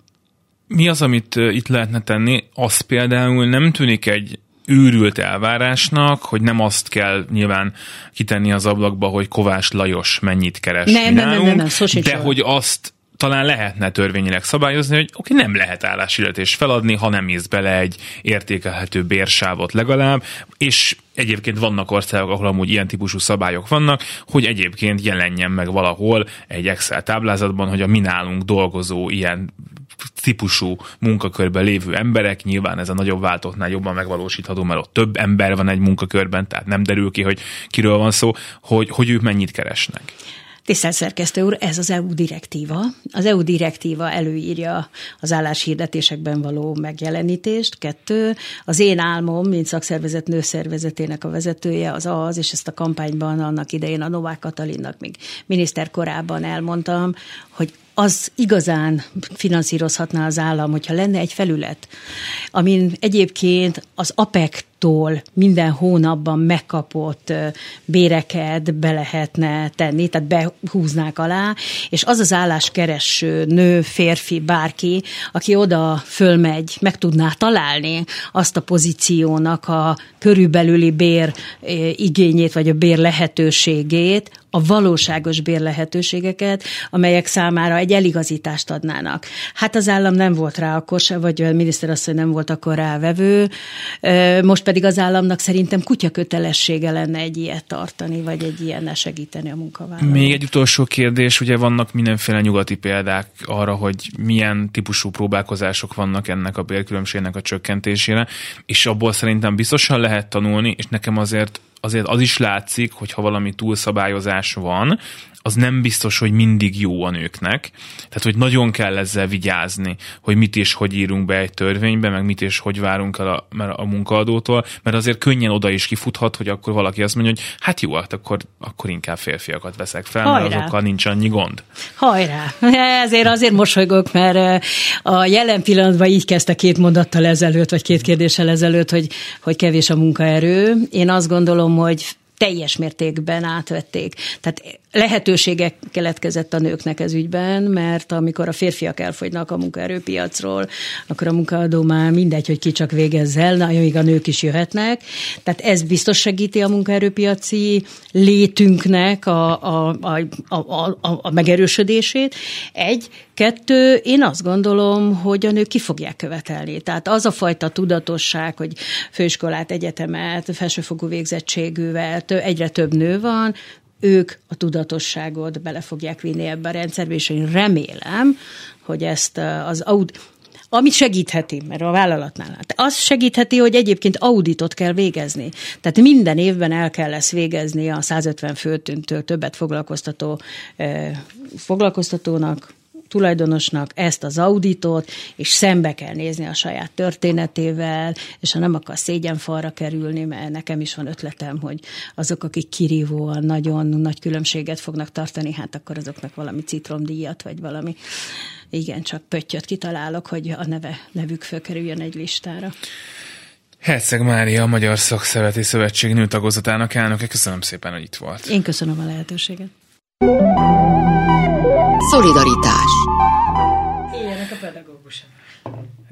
Mi az, amit itt lehetne tenni? Az például nem tűnik egy őrült elvárásnak, hogy nem azt kell nyilván kitenni az ablakba, hogy Kovás Lajos mennyit keres nem, nálunk, nem, nem, nem, nem, de hogy azt talán lehetne törvényileg szabályozni, hogy oké, nem lehet álláshirdetést feladni, ha nem mész bele egy értékelhető bérsávot legalább, és egyébként vannak országok, ahol amúgy ilyen típusú szabályok vannak, hogy egyébként jelenjen meg valahol egy Excel táblázatban, hogy a mi nálunk dolgozó ilyen típusú munkakörben lévő emberek, nyilván ez a nagyobb váltóknál jobban megvalósítható, mert ott több ember van egy munkakörben, tehát nem derül ki, hogy kiről van szó, hogy, hogy ők mennyit keresnek. Tisztelt szerkesztő úr, ez az EU direktíva. Az EU direktíva előírja az álláshirdetésekben való megjelenítést. Kettő, az én álmom, mint szakszervezet nőszervezetének a vezetője, az az, és ezt a kampányban annak idején a Novák Katalinnak még miniszter korában elmondtam, hogy az igazán finanszírozhatná az állam, hogyha lenne egy felület, amin egyébként az APEC tól minden hónapban megkapott béreket be lehetne tenni, tehát behúznák alá, és az az álláskereső nő, férfi, bárki, aki oda fölmegy, meg tudná találni azt a pozíciónak a körülbelüli bér igényét, vagy a bér lehetőségét, a valóságos bérlehetőségeket, amelyek számára egy eligazítást adnának. Hát az állam nem volt rá akkor se, vagy a miniszterasszony nem volt akkor rávevő, most pedig az államnak szerintem kutya kötelessége lenne egy ilyet tartani, vagy egy ilyen segíteni a munkavállalót. Még egy utolsó kérdés, ugye vannak mindenféle nyugati példák arra, hogy milyen típusú próbálkozások vannak ennek a bérkülönbségnek a csökkentésére, és abból szerintem biztosan lehet tanulni, és nekem azért azért az is látszik, hogy ha valami túlszabályozás van, az nem biztos, hogy mindig jó a nőknek. Tehát, hogy nagyon kell ezzel vigyázni, hogy mit és hogy írunk be egy törvénybe, meg mit és hogy várunk el a, a munkaadótól, mert azért könnyen oda is kifuthat, hogy akkor valaki azt mondja, hogy hát jó, hát akkor, akkor inkább férfiakat veszek fel, Hajrá. mert azokkal nincs annyi gond. Hajrá! Ezért azért mosolygok, mert a jelen pillanatban így kezdte két mondattal ezelőtt, vagy két kérdéssel ezelőtt, hogy, hogy kevés a munkaerő. Én azt gondolom, hogy teljes mértékben átvették. Tehát lehetőségek keletkezett a nőknek ez ügyben, mert amikor a férfiak elfogynak a munkaerőpiacról, akkor a munkaadó már mindegy, hogy ki csak végezzel, amíg a nők is jöhetnek. Tehát ez biztos segíti a munkaerőpiaci létünknek a, a, a, a, a, a megerősödését. Egy, kettő, én azt gondolom, hogy a nők ki fogják követelni. Tehát az a fajta tudatosság, hogy főiskolát, egyetemet, felsőfokú végzettségűvel egyre több nő van, ők a tudatosságot bele fogják vinni ebbe a rendszerbe, és én remélem, hogy ezt az aud amit segítheti, mert a vállalatnál. Az segítheti, hogy egyébként auditot kell végezni. Tehát minden évben el kell lesz végezni a 150 főtűntől többet foglalkoztató eh, foglalkoztatónak, tulajdonosnak ezt az auditot, és szembe kell nézni a saját történetével, és ha nem akar szégyenfalra kerülni, mert nekem is van ötletem, hogy azok, akik kirívóan nagyon nagy különbséget fognak tartani, hát akkor azoknak valami citromdíjat, vagy valami igen, csak pöttyöt kitalálok, hogy a neve, nevük fölkerüljön egy listára. Herceg Mária, a Magyar Szakszereti Szövetség nőtagozatának elnöke. Köszönöm szépen, hogy itt volt. Én köszönöm a lehetőséget. Szolidaritás Ilyenek a pedagógusok.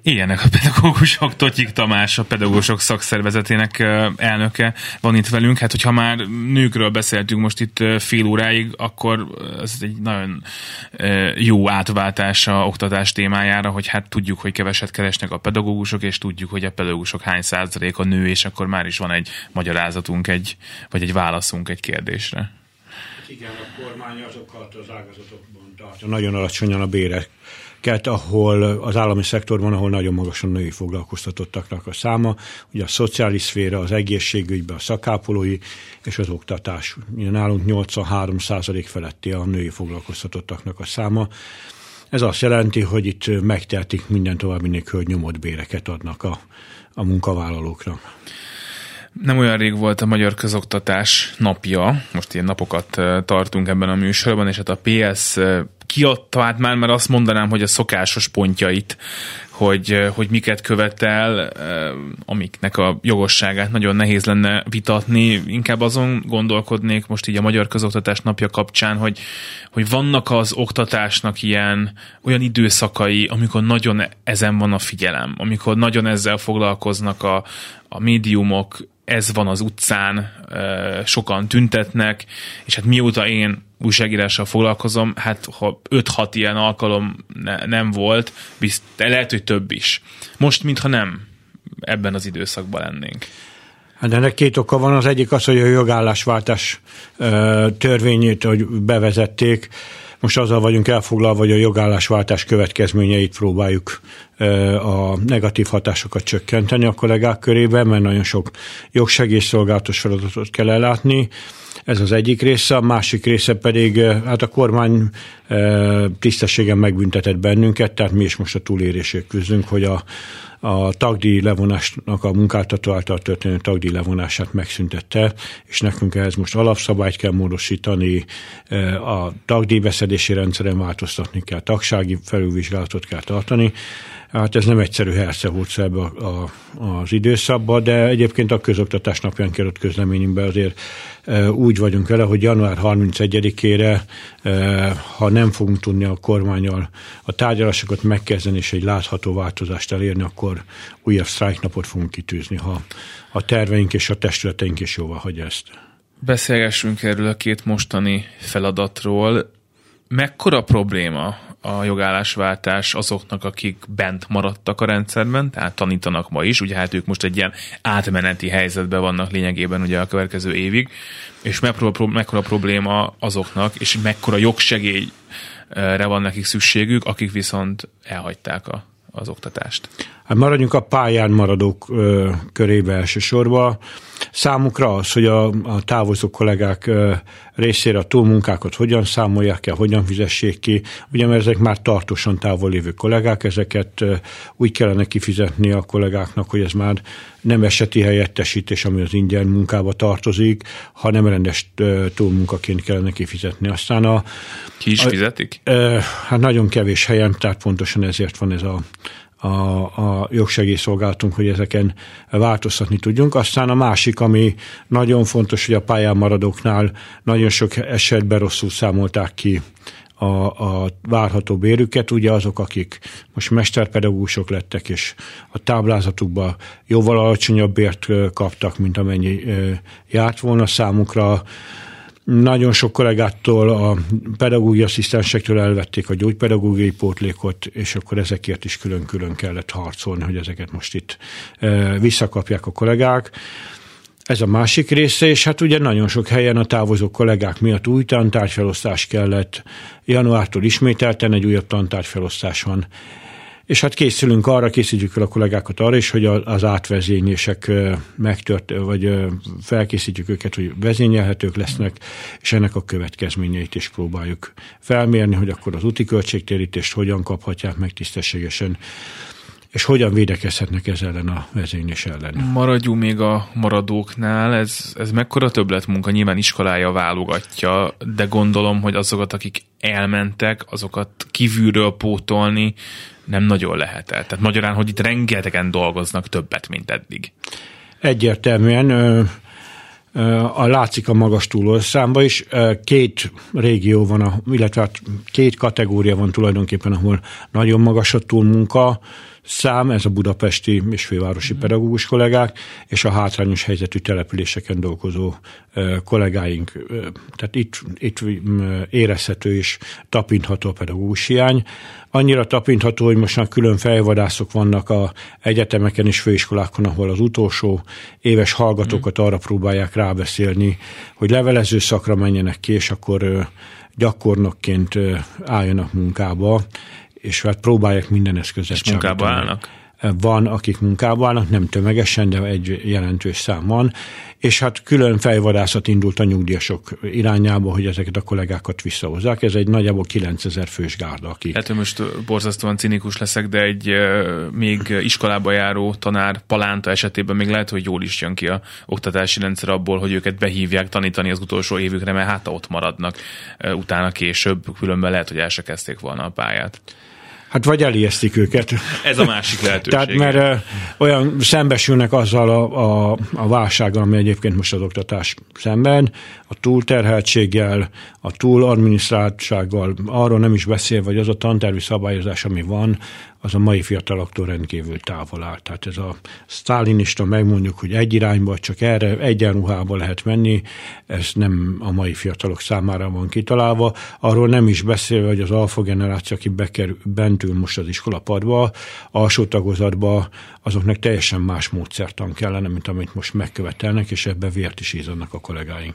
Ilyenek a pedagógusok, Totyik Tamás, a pedagógusok szakszervezetének elnöke van itt velünk. Hát, hogyha már nőkről beszéltünk most itt fél óráig, akkor ez egy nagyon jó átváltás a oktatás témájára, hogy hát tudjuk, hogy keveset keresnek a pedagógusok, és tudjuk, hogy a pedagógusok hány százalék a nő, és akkor már is van egy magyarázatunk, egy, vagy egy válaszunk egy kérdésre. Igen, a kormány azokat az ágazatokban tartja nagyon alacsonyan a béreket, ahol az állami szektorban, ahol nagyon magas a női foglalkoztatottaknak a száma, ugye a szociális szféra, az egészségügyben, a szakápolói és az oktatás. Ugye nálunk 83 százalék feletti a női foglalkoztatottaknak a száma. Ez azt jelenti, hogy itt megtehetik minden további nélkül, hogy nyomott béreket adnak a, a munkavállalóknak. Nem olyan rég volt a Magyar Közoktatás napja, most ilyen napokat tartunk ebben a műsorban, és hát a PS kiadta hát már, mert azt mondanám, hogy a szokásos pontjait, hogy, hogy miket követel, amiknek a jogosságát nagyon nehéz lenne vitatni. Inkább azon gondolkodnék most így a Magyar Közoktatás napja kapcsán, hogy, hogy vannak az oktatásnak ilyen olyan időszakai, amikor nagyon ezen van a figyelem, amikor nagyon ezzel foglalkoznak a, a médiumok, ez van az utcán, sokan tüntetnek, és hát mióta én újságírással foglalkozom, hát ha 5-6 ilyen alkalom ne, nem volt, bizt, lehet, hogy több is. Most, mintha nem ebben az időszakban lennénk. Hát ennek két oka van. Az egyik az, hogy a jogállásváltás törvényét, hogy bevezették, most azzal vagyunk elfoglalva, hogy a jogállásváltás következményeit próbáljuk a negatív hatásokat csökkenteni a kollégák körében, mert nagyon sok jogsegélyszolgálatos feladatot kell ellátni. Ez az egyik része, a másik része pedig, hát a kormány tisztességen megbüntetett bennünket, tehát mi is most a túlérésért küzdünk, hogy a a tagdíj levonásnak a munkáltató által történő tagdíj levonását megszüntette, és nekünk ehhez most alapszabályt kell módosítani, e, a tagdíjbeszedési rendszeren változtatni kell, tagsági felülvizsgálatot kell tartani. Hát ez nem egyszerű hercehúrca ebbe a, a, az időszakba, de egyébként a közoktatás napján került közleményünkbe azért e, úgy vagyunk vele, hogy január 31-ére, e, ha nem fogunk tudni a kormányal a tárgyalásokat megkezdeni és egy látható változást elérni, akkor újabb sztrájknapot fogunk kitűzni, ha a terveink és a testületeink is jóval hagy ezt. Beszélgessünk erről a két mostani feladatról. Mekkora probléma a jogállásváltás azoknak, akik bent maradtak a rendszerben, tehát tanítanak ma is, ugye hát ők most egy ilyen átmeneti helyzetben vannak lényegében ugye a következő évig, és mekkora, probléma azoknak, és mekkora jogsegélyre van nekik szükségük, akik viszont elhagyták a, az oktatást. Hát maradjunk a pályán maradók ö, körébe elsősorban. Számukra az, hogy a, a távozó kollégák részére a túlmunkákat hogyan számolják el, hogyan fizessék ki. Ugye, mert ezek már tartósan távol lévő kollégák, ezeket úgy kellene kifizetni a kollégáknak, hogy ez már nem eseti helyettesítés, ami az ingyen munkába tartozik, hanem rendes túlmunkaként kellene kifizetni. Aztán a... Ki is fizetik? A, hát nagyon kevés helyen, tehát pontosan ezért van ez a a, a jogsegélyszolgálatunk, hogy ezeken változtatni tudjunk. Aztán a másik, ami nagyon fontos, hogy a pályán maradóknál nagyon sok esetben rosszul számolták ki a, a várható bérüket, ugye azok, akik most mesterpedagógusok lettek, és a táblázatukban jóval alacsonyabb bért kaptak, mint amennyi járt volna számukra, nagyon sok kollégától, a pedagógiai asszisztensektől elvették a gyógypedagógiai pótlékot, és akkor ezekért is külön-külön kellett harcolni, hogy ezeket most itt e, visszakapják a kollégák. Ez a másik része, és hát ugye nagyon sok helyen a távozó kollégák miatt új tantárgyfelosztás kellett. Januártól ismételten egy újabb tantárgyfelosztás van és hát készülünk arra, készítjük el a kollégákat arra is, hogy az átvezényések megtört, vagy felkészítjük őket, hogy vezényelhetők lesznek, és ennek a következményeit is próbáljuk felmérni, hogy akkor az úti költségtérítést hogyan kaphatják meg tisztességesen és hogyan védekezhetnek ez ellen a vezénylés ellen. Maradjunk még a maradóknál, ez, ez mekkora többletmunka, nyilván iskolája válogatja, de gondolom, hogy azokat, akik elmentek, azokat kívülről pótolni nem nagyon lehet el. Tehát magyarán, hogy itt rengetegen dolgoznak többet, mint eddig. Egyértelműen a látszik a magas túlorszámba is. Két régió van, illetve két kategória van tulajdonképpen, ahol nagyon magas a túlmunka, szám, ez a budapesti és fővárosi mm. pedagógus kollégák, és a hátrányos helyzetű településeken dolgozó kollégáink. Tehát itt, itt érezhető és tapintható a pedagógus hiány. Annyira tapintható, hogy most már külön fejvadászok vannak a egyetemeken és főiskolákon, ahol az utolsó éves hallgatókat mm. arra próbálják rábeszélni, hogy levelező szakra menjenek ki, és akkor gyakornokként álljanak munkába, és hát próbálják minden eszközet És munkába állnak? Van, akik munkába állnak, nem tömegesen, de egy jelentős szám van, és hát külön fejvadászat indult a nyugdíjasok irányába, hogy ezeket a kollégákat visszahozzák. Ez egy nagyjából 9000 fős gárda. Akik... Hát most borzasztóan cinikus leszek, de egy még iskolába járó tanár palánta esetében még lehet, hogy jól is jön ki a oktatási rendszer abból, hogy őket behívják tanítani az utolsó évükre, mert hát ott maradnak utána később, különben lehet, hogy el se kezdték volna a pályát. Hát vagy elijesztik őket. Ez a másik lehetőség. Tehát mert olyan szembesülnek azzal a, a, a válsággal, ami egyébként most az oktatás szemben, a túlterheltséggel, a túl adminisztráltsággal, arról nem is beszél, vagy az a tantervi szabályozás, ami van, az a mai fiataloktól rendkívül távol áll. Tehát ez a sztálinista megmondjuk, hogy egy irányba, csak erre egyenruhába lehet menni, ez nem a mai fiatalok számára van kitalálva. Arról nem is beszélve, hogy az alfa generáció, aki bekerül, bentül most az iskolapadba, alsó tagozatba, azoknak teljesen más módszertan kellene, mint amit most megkövetelnek, és ebbe vért is ízadnak a kollégáink.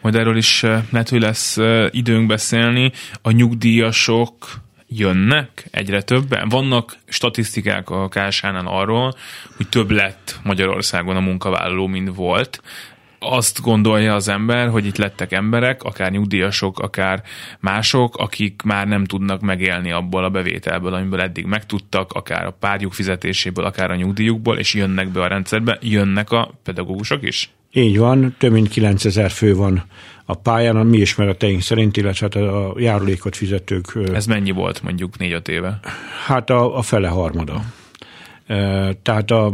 Majd erről is eh, lehet, hogy lesz eh, időnk beszélni. A nyugdíjasok jönnek egyre többen. Vannak statisztikák a KSH-nál arról, hogy több lett Magyarországon a munkavállaló, mint volt. Azt gondolja az ember, hogy itt lettek emberek, akár nyugdíjasok, akár mások, akik már nem tudnak megélni abból a bevételből, amiből eddig megtudtak, akár a párjuk fizetéséből, akár a nyugdíjukból, és jönnek be a rendszerbe. Jönnek a pedagógusok is? Így van, több mint 9000 fő van a pályán, a mi ismereteink szerint, illetve hát a járulékot fizetők. Ez mennyi volt mondjuk 4-5 éve? Hát a, a fele harmada. Tehát a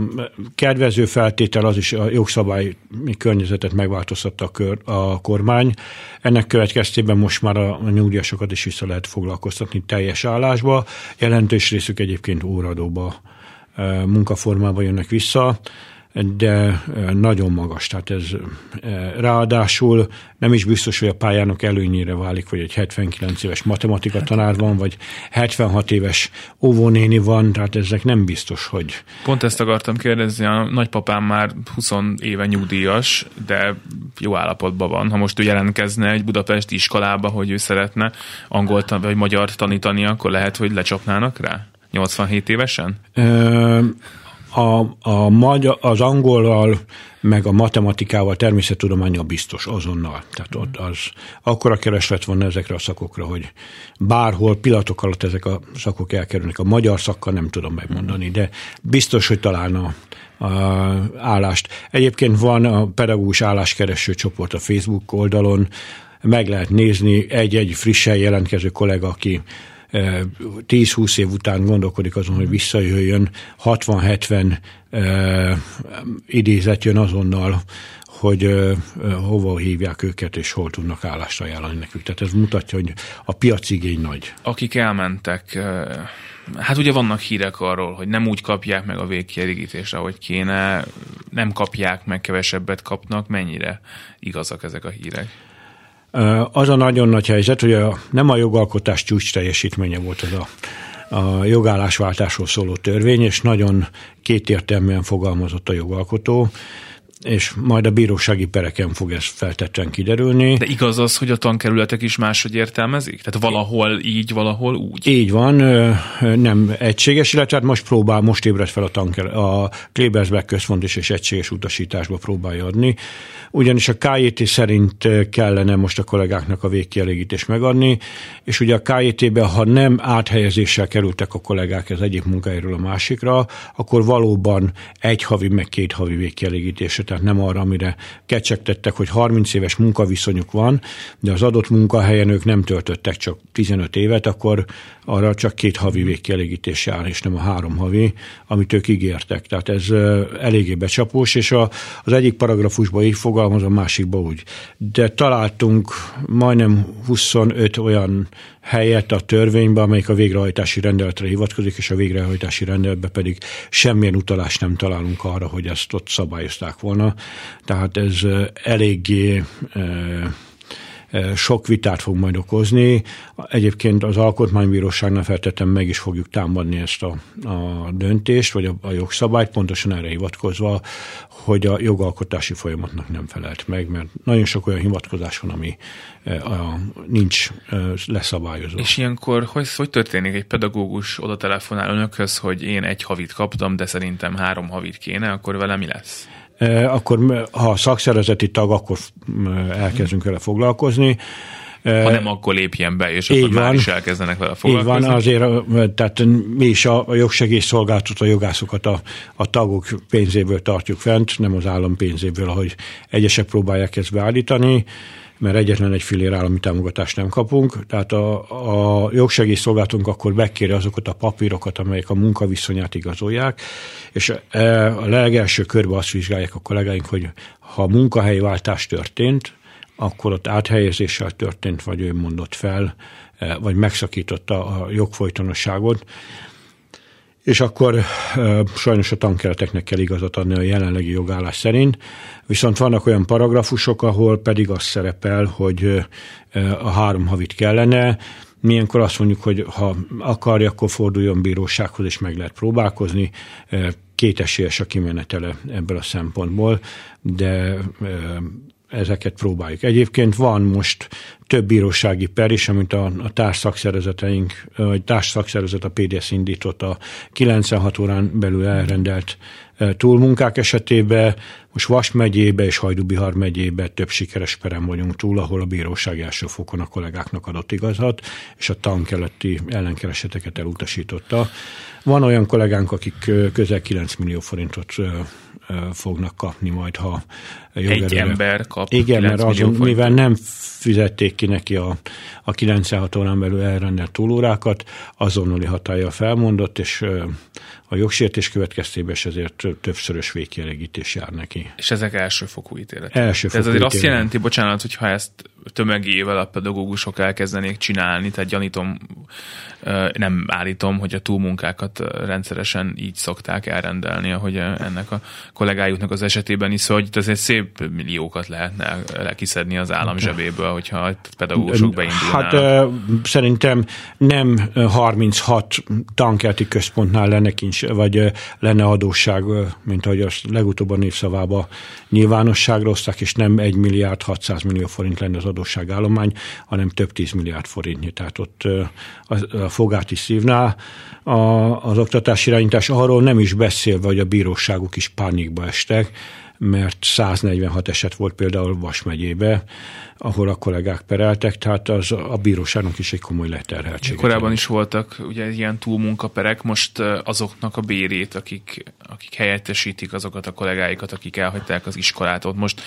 kedvező feltétel az is a jogszabály környezetet megváltoztatta a, kör, a kormány. Ennek következtében most már a, a nyugdíjasokat is vissza lehet foglalkoztatni teljes állásba. Jelentős részük egyébként óradóba munkaformába jönnek vissza de nagyon magas. Tehát ez ráadásul nem is biztos, hogy a pályának előnyére válik, hogy egy 79 éves matematika tanár van, vagy 76 éves óvónéni van, tehát ezek nem biztos, hogy... Pont ezt akartam kérdezni, a nagypapám már 20 éve nyugdíjas, de jó állapotban van. Ha most ő jelentkezne egy budapesti iskolába, hogy ő szeretne angolt vagy magyar tanítani, akkor lehet, hogy lecsapnának rá? 87 évesen? Ö, a, a magyar, az angolral, meg a matematikával, természettudományjal biztos azonnal. Tehát ott az akkora kereslet van ezekre a szakokra, hogy bárhol pillanatok alatt ezek a szakok elkerülnek. A magyar szakkal nem tudom megmondani, de biztos, hogy találna a állást. Egyébként van a pedagógus álláskereső csoport a Facebook oldalon, meg lehet nézni egy-egy frissen jelentkező kollega, aki 10-20 év után gondolkodik azon, hogy visszajöjjön, 60-70 idézet jön azonnal, hogy uh, hova hívják őket, és hol tudnak állást ajánlani nekük. Tehát ez mutatja, hogy a piac igény nagy. Akik elmentek, hát ugye vannak hírek arról, hogy nem úgy kapják meg a végkielégítést, ahogy kéne, nem kapják meg, kevesebbet kapnak. Mennyire igazak ezek a hírek? Az a nagyon nagy helyzet, hogy a, nem a jogalkotás csúcs teljesítménye volt az a a jogállásváltásról szóló törvény, és nagyon kétértelműen fogalmazott a jogalkotó és majd a bírósági pereken fog ez feltetlen kiderülni. De igaz az, hogy a tankerületek is máshogy értelmezik? Tehát valahol így, valahol úgy? Így van, nem egységes, illetve hát most próbál, most ébred fel a tanker, a Klebersberg központ is és egységes utasításba próbálja adni ugyanis a KJT szerint kellene most a kollégáknak a végkielégítést megadni, és ugye a KJT-ben, ha nem áthelyezéssel kerültek a kollégák az egyik munkahelyről a másikra, akkor valóban egy havi, meg két havi végkielégítésre, tehát nem arra, amire kecsegtettek, hogy 30 éves munkaviszonyuk van, de az adott munkahelyen ők nem töltöttek csak 15 évet, akkor arra csak két havi végkielégítés jár, és nem a három havi, amit ők ígértek. Tehát ez eléggé becsapós, és a, az egyik paragrafusban így fogalmaz, a másikban úgy. De találtunk majdnem 25 olyan helyet a törvényben, amelyik a végrehajtási rendeletre hivatkozik, és a végrehajtási rendeletben pedig semmilyen utalást nem találunk arra, hogy ezt ott szabályozták volna. Tehát ez eléggé sok vitát fog majd okozni. Egyébként az Alkotmánybíróságnál feltettem meg is fogjuk támadni ezt a, a döntést, vagy a, a jogszabályt, pontosan erre hivatkozva, hogy a jogalkotási folyamatnak nem felelt meg, mert nagyon sok olyan hivatkozás van, ami a, nincs leszabályozva. És ilyenkor hogy, hogy történik? Egy pedagógus oda telefonál önökhöz, hogy én egy havit kaptam, de szerintem három havit kéne, akkor vele mi lesz? Akkor ha szakszervezeti tag, akkor elkezdünk vele foglalkozni. Ha nem, akkor lépjen be, és akkor van, már is elkezdenek vele foglalkozni. Így van, azért, tehát mi is a, a jogsegélyszolgáltató jogászokat a, a tagok pénzéből tartjuk fent, nem az állam pénzéből, ahogy egyesek próbálják ezt beállítani mert egyetlen egy fillér állami támogatást nem kapunk. Tehát a, a jogsegélyszolgálatunk akkor bekéri azokat a papírokat, amelyek a munkaviszonyát igazolják, és e, a legelső körben azt vizsgálják a kollégáink, hogy ha munkahelyváltás történt, akkor ott áthelyezéssel történt, vagy ő mondott fel, e, vagy megszakította a jogfolytonosságot, és akkor sajnos a tankereteknek kell igazat adni a jelenlegi jogállás szerint, viszont vannak olyan paragrafusok, ahol pedig az szerepel, hogy a három havit kellene, milyenkor azt mondjuk, hogy ha akarja, akkor forduljon bírósághoz, és meg lehet próbálkozni. Kétesélyes a kimenetele ebből a szempontból, de ezeket próbáljuk. Egyébként van most több bírósági per is, amit a, a társszakszervezeteink, vagy társszakszervezet a PDS indított a 96 órán belül elrendelt e, túlmunkák esetében. Most Vas megyébe és Hajdubihar megyébe több sikeres perem vagyunk túl, ahol a bíróság első fokon a kollégáknak adott igazat, és a tankeleti ellenkereseteket elutasította. Van olyan kollégánk, akik közel 9 millió forintot fognak kapni majd, ha jogerőre. Egy ember kap Igen, mert azon, mivel nem fizették ki neki a, a 96 órán belül elrendelt túlórákat, azonnali hatája felmondott, és a jogsértés következtében is ezért többszörös végkielégítés jár neki. És ezek elsőfokú ítéletek. Elsőfokú Ez azért ítélet. azt jelenti, bocsánat, hogyha ezt tömegével a pedagógusok elkezdenék csinálni, tehát gyanítom, nem állítom, hogy a túlmunkákat rendszeresen így szokták elrendelni, ahogy ennek a kollégájuknak az esetében is, szóval hogy azért szép milliókat lehetne kiszedni az állam zsebéből, hogyha a pedagógusok beindulnának. Hát szerintem nem 36 tankelti központnál lenne kincs, vagy lenne adósság, mint ahogy azt legutóbb a népszavába nyilvánosságra hozták, és nem 1 milliárd 600 millió forint lenne az adósságállomány, hanem több 10 milliárd forintnyi. Tehát ott a fogáti szívnál a, az oktatási irányítás arról nem is beszélve, hogy a bíróságok is pánikba estek, mert 146 eset volt például Vas megyébe, ahol a kollégák pereltek, tehát az a bíróságnak is egy komoly leterheltség. Korábban is voltak ugye ilyen túlmunkaperek, most azoknak a bérét, akik, akik helyettesítik azokat a kollégáikat, akik elhagyták az iskolát, ott most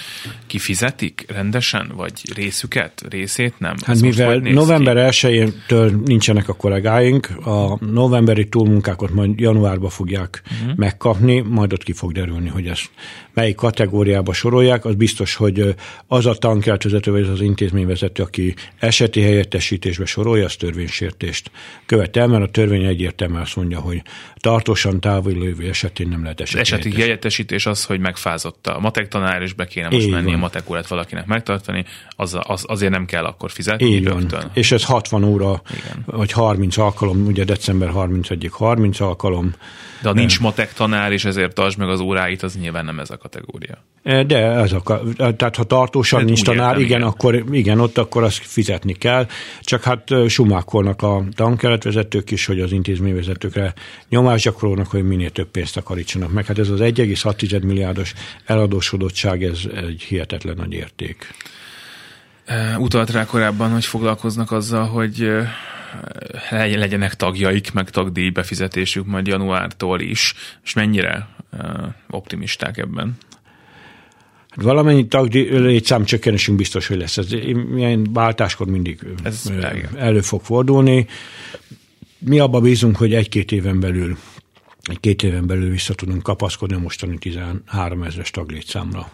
kifizetik rendesen, vagy részüket, részét nem? Hát Ez mivel november 1-től nincsenek a kollégáink, a novemberi túlmunkákat majd januárba fogják uh-huh. megkapni, majd ott ki fog derülni, hogy ezt melyik kategóriába sorolják, az biztos, hogy az a tankeltvezető vagy az intézményvezető, aki eseti helyettesítésbe sorolja, az törvénysértést követel, mert a törvény egyértelműen azt mondja, hogy tartósan lévő esetén nem lehet eseti, eseti helyettesítés az, hogy megfázott a matek tanár, és be kéne most Így menni van. a matek valakinek megtartani, az, az, azért nem kell akkor fizetni Így rögtön. Van. És ez 60 óra, Igen. vagy 30 alkalom, ugye december 31 30 alkalom, de ha nincs matek tanár, és ezért tartsd meg az óráit, az nyilván nem ez a kategória. E, de ez a, tehát ha tartósan hát nincs tanár, igen, igen, akkor igen, ott akkor azt fizetni kell. Csak hát sumákolnak a tankeretvezetők is, hogy az intézményvezetőkre nyomás gyakorolnak, hogy minél több pénzt takarítsanak meg. Hát ez az 1,6 milliárdos eladósodottság, ez egy hihetetlen nagy érték. Utalt rá korábban, hogy foglalkoznak azzal, hogy legyenek tagjaik, meg tagdíj befizetésük majd januártól is, és mennyire optimisták ebben? Hát valamennyi tagdíj számcsökkenésünk biztos, hogy lesz. Ez ilyen váltáskor mindig Ez elő fog fordulni. Mi abban bízunk, hogy egy-két éven belül egy két éven belül vissza tudunk kapaszkodni a mostani 13 ezeres taglétszámra.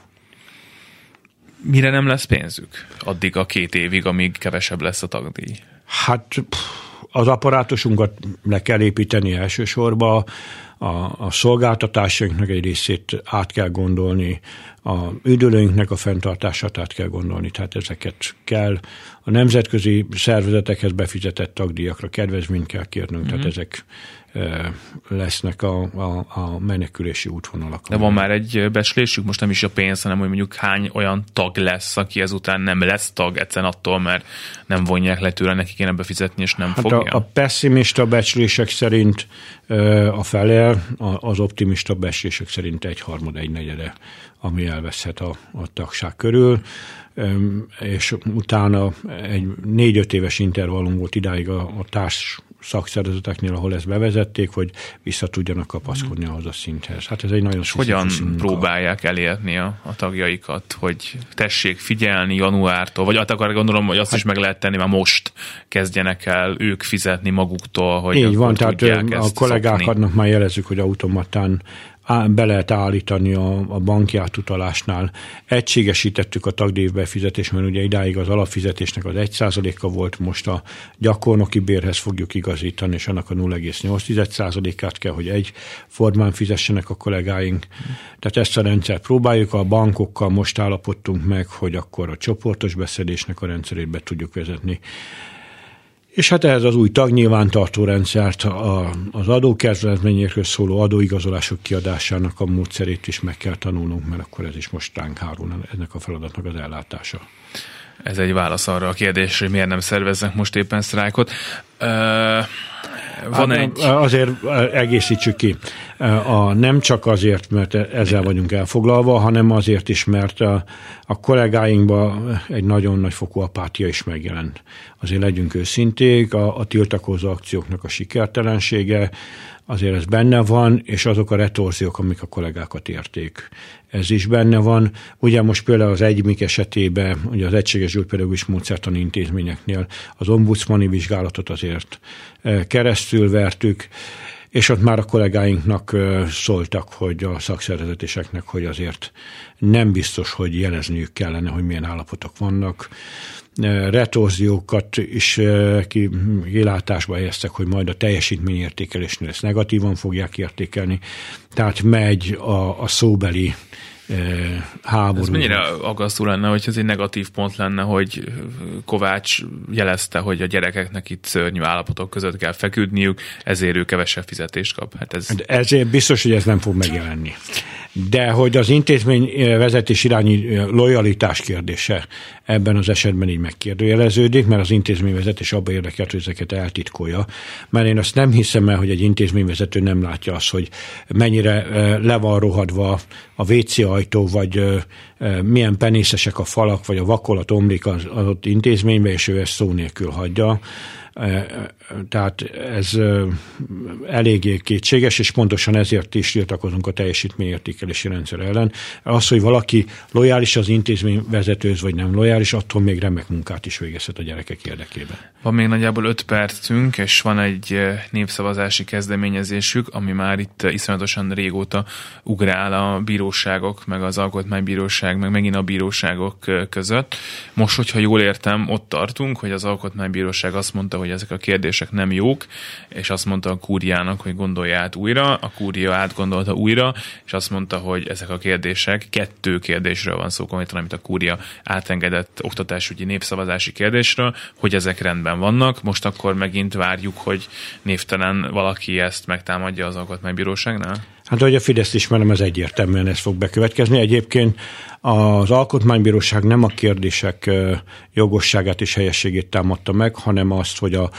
Mire nem lesz pénzük? Addig a két évig, amíg kevesebb lesz a tagdíj? Hát az apparátusunkat le kell építeni elsősorban, a, a szolgáltatásainknak egy részét át kell gondolni, a üdülőinknek a fenntartását át kell gondolni, tehát ezeket kell. A nemzetközi szervezetekhez befizetett tagdíjakra kedvezményt kell kérnünk, mm-hmm. tehát mhm. ezek lesznek a, a, a menekülési útvonalak. De van már egy becslésük, most nem is a pénz, hanem hogy mondjuk hány olyan tag lesz, aki ezután nem lesz tag egyszerűen attól, mert nem vonják le tőle, neki kéne befizetni, és nem hát fogja? A, a pessimista becslések szerint a fele, az optimista becslések szerint egy harmad, egy negyede, ami elveszhet a, a tagság körül. és utána egy négy-öt éves intervallum volt idáig a, a társ szakszervezeteknél, ahol ezt bevezették, hogy vissza tudjanak kapaszkodni ahhoz a szinthez. Hát ez egy nagyon Hogyan próbálják elérni a, a tagjaikat, hogy tessék figyelni januártól, vagy hát akar gondolom, hogy azt hát, is meg lehet tenni, már most kezdjenek el ők fizetni maguktól, hogy Így van, tehát a kollégák szokni. adnak már jelezzük, hogy automatán be lehet állítani a, a banki átutalásnál. Egységesítettük a tagdívbefizetést, mert ugye idáig az alapfizetésnek az 1%-a volt, most a gyakornoki bérhez fogjuk igazítani, és annak a 0,8%-át kell, hogy egy formán fizessenek a kollégáink. Tehát ezt a rendszert próbáljuk, a bankokkal most állapodtunk meg, hogy akkor a csoportos beszedésnek a rendszerét be tudjuk vezetni. És hát ehhez az új tagnyilvántartó rendszert, a, az adókezvezményekről szóló adóigazolások kiadásának a módszerét is meg kell tanulnunk, mert akkor ez is most ránk hárul ennek a feladatnak az ellátása. Ez egy válasz arra a kérdésre, hogy miért nem szerveznek most éppen sztrájkot. Uh, van egy... Azért egészítsük ki. A, nem csak azért, mert ezzel vagyunk elfoglalva, hanem azért is, mert a, a kollégáinkban egy nagyon nagy fokú apátia is megjelent. Azért legyünk őszinték, a, a tiltakozó akcióknak a sikertelensége, azért ez benne van, és azok a retorziók, amik a kollégákat érték. Ez is benne van. Ugye most például az egymik esetében, ugye az Egységes Gyógypedagógus Módszertani Intézményeknél az ombudsmani vizsgálatot azért eh, keresztül vertük, és ott már a kollégáinknak eh, szóltak, hogy a szakszervezetéseknek, hogy azért nem biztos, hogy jelezniük kellene, hogy milyen állapotok vannak retorziókat is kilátásba helyeztek, hogy majd a teljesítményértékelésnél ezt negatívan fogják értékelni. Tehát megy a, a szóbeli háború. Ez mennyire aggasztó lenne, hogy ez egy negatív pont lenne, hogy Kovács jelezte, hogy a gyerekeknek itt szörnyű állapotok között kell feküdniük, ezért ő kevesebb fizetést kap. Hát ez... Hát ezért biztos, hogy ez nem fog megjelenni de hogy az intézmény eh, vezetés irányi eh, lojalitás kérdése ebben az esetben így megkérdőjeleződik, mert az intézményvezetés abba érdekelt, hogy ezeket eltitkolja. Mert én azt nem hiszem el, hogy egy intézményvezető nem látja azt, hogy mennyire eh, le van rohadva a WC ajtó, vagy milyen penészesek a falak, vagy a vakolat omlik az adott intézménybe, és ő ezt szó nélkül hagyja tehát ez eléggé kétséges, és pontosan ezért is tiltakozunk a teljesítményértékelési rendszer ellen. Az, hogy valaki lojális az intézmény vezetőz, vagy nem lojális, attól még remek munkát is végezhet a gyerekek érdekében. Van még nagyjából öt percünk, és van egy népszavazási kezdeményezésük, ami már itt iszonyatosan régóta ugrál a bíróságok, meg az alkotmánybíróság, meg megint a bíróságok között. Most, hogyha jól értem, ott tartunk, hogy az alkotmánybíróság azt mondta, hogy ezek a kérdések nem jók, és azt mondta a kúriának, hogy gondolja át újra, a kúria átgondolta újra, és azt mondta, hogy ezek a kérdések, kettő kérdésről van szó konkrétan, amit a kúria átengedett oktatásügyi népszavazási kérdésről, hogy ezek rendben vannak. Most akkor megint várjuk, hogy névtelen valaki ezt megtámadja az alkotmánybíróságnál? Hát, ahogy a Fidesz ismerem, ez egyértelműen ez fog bekövetkezni. Egyébként az Alkotmánybíróság nem a kérdések jogosságát és helyességét támadta meg, hanem azt, hogy a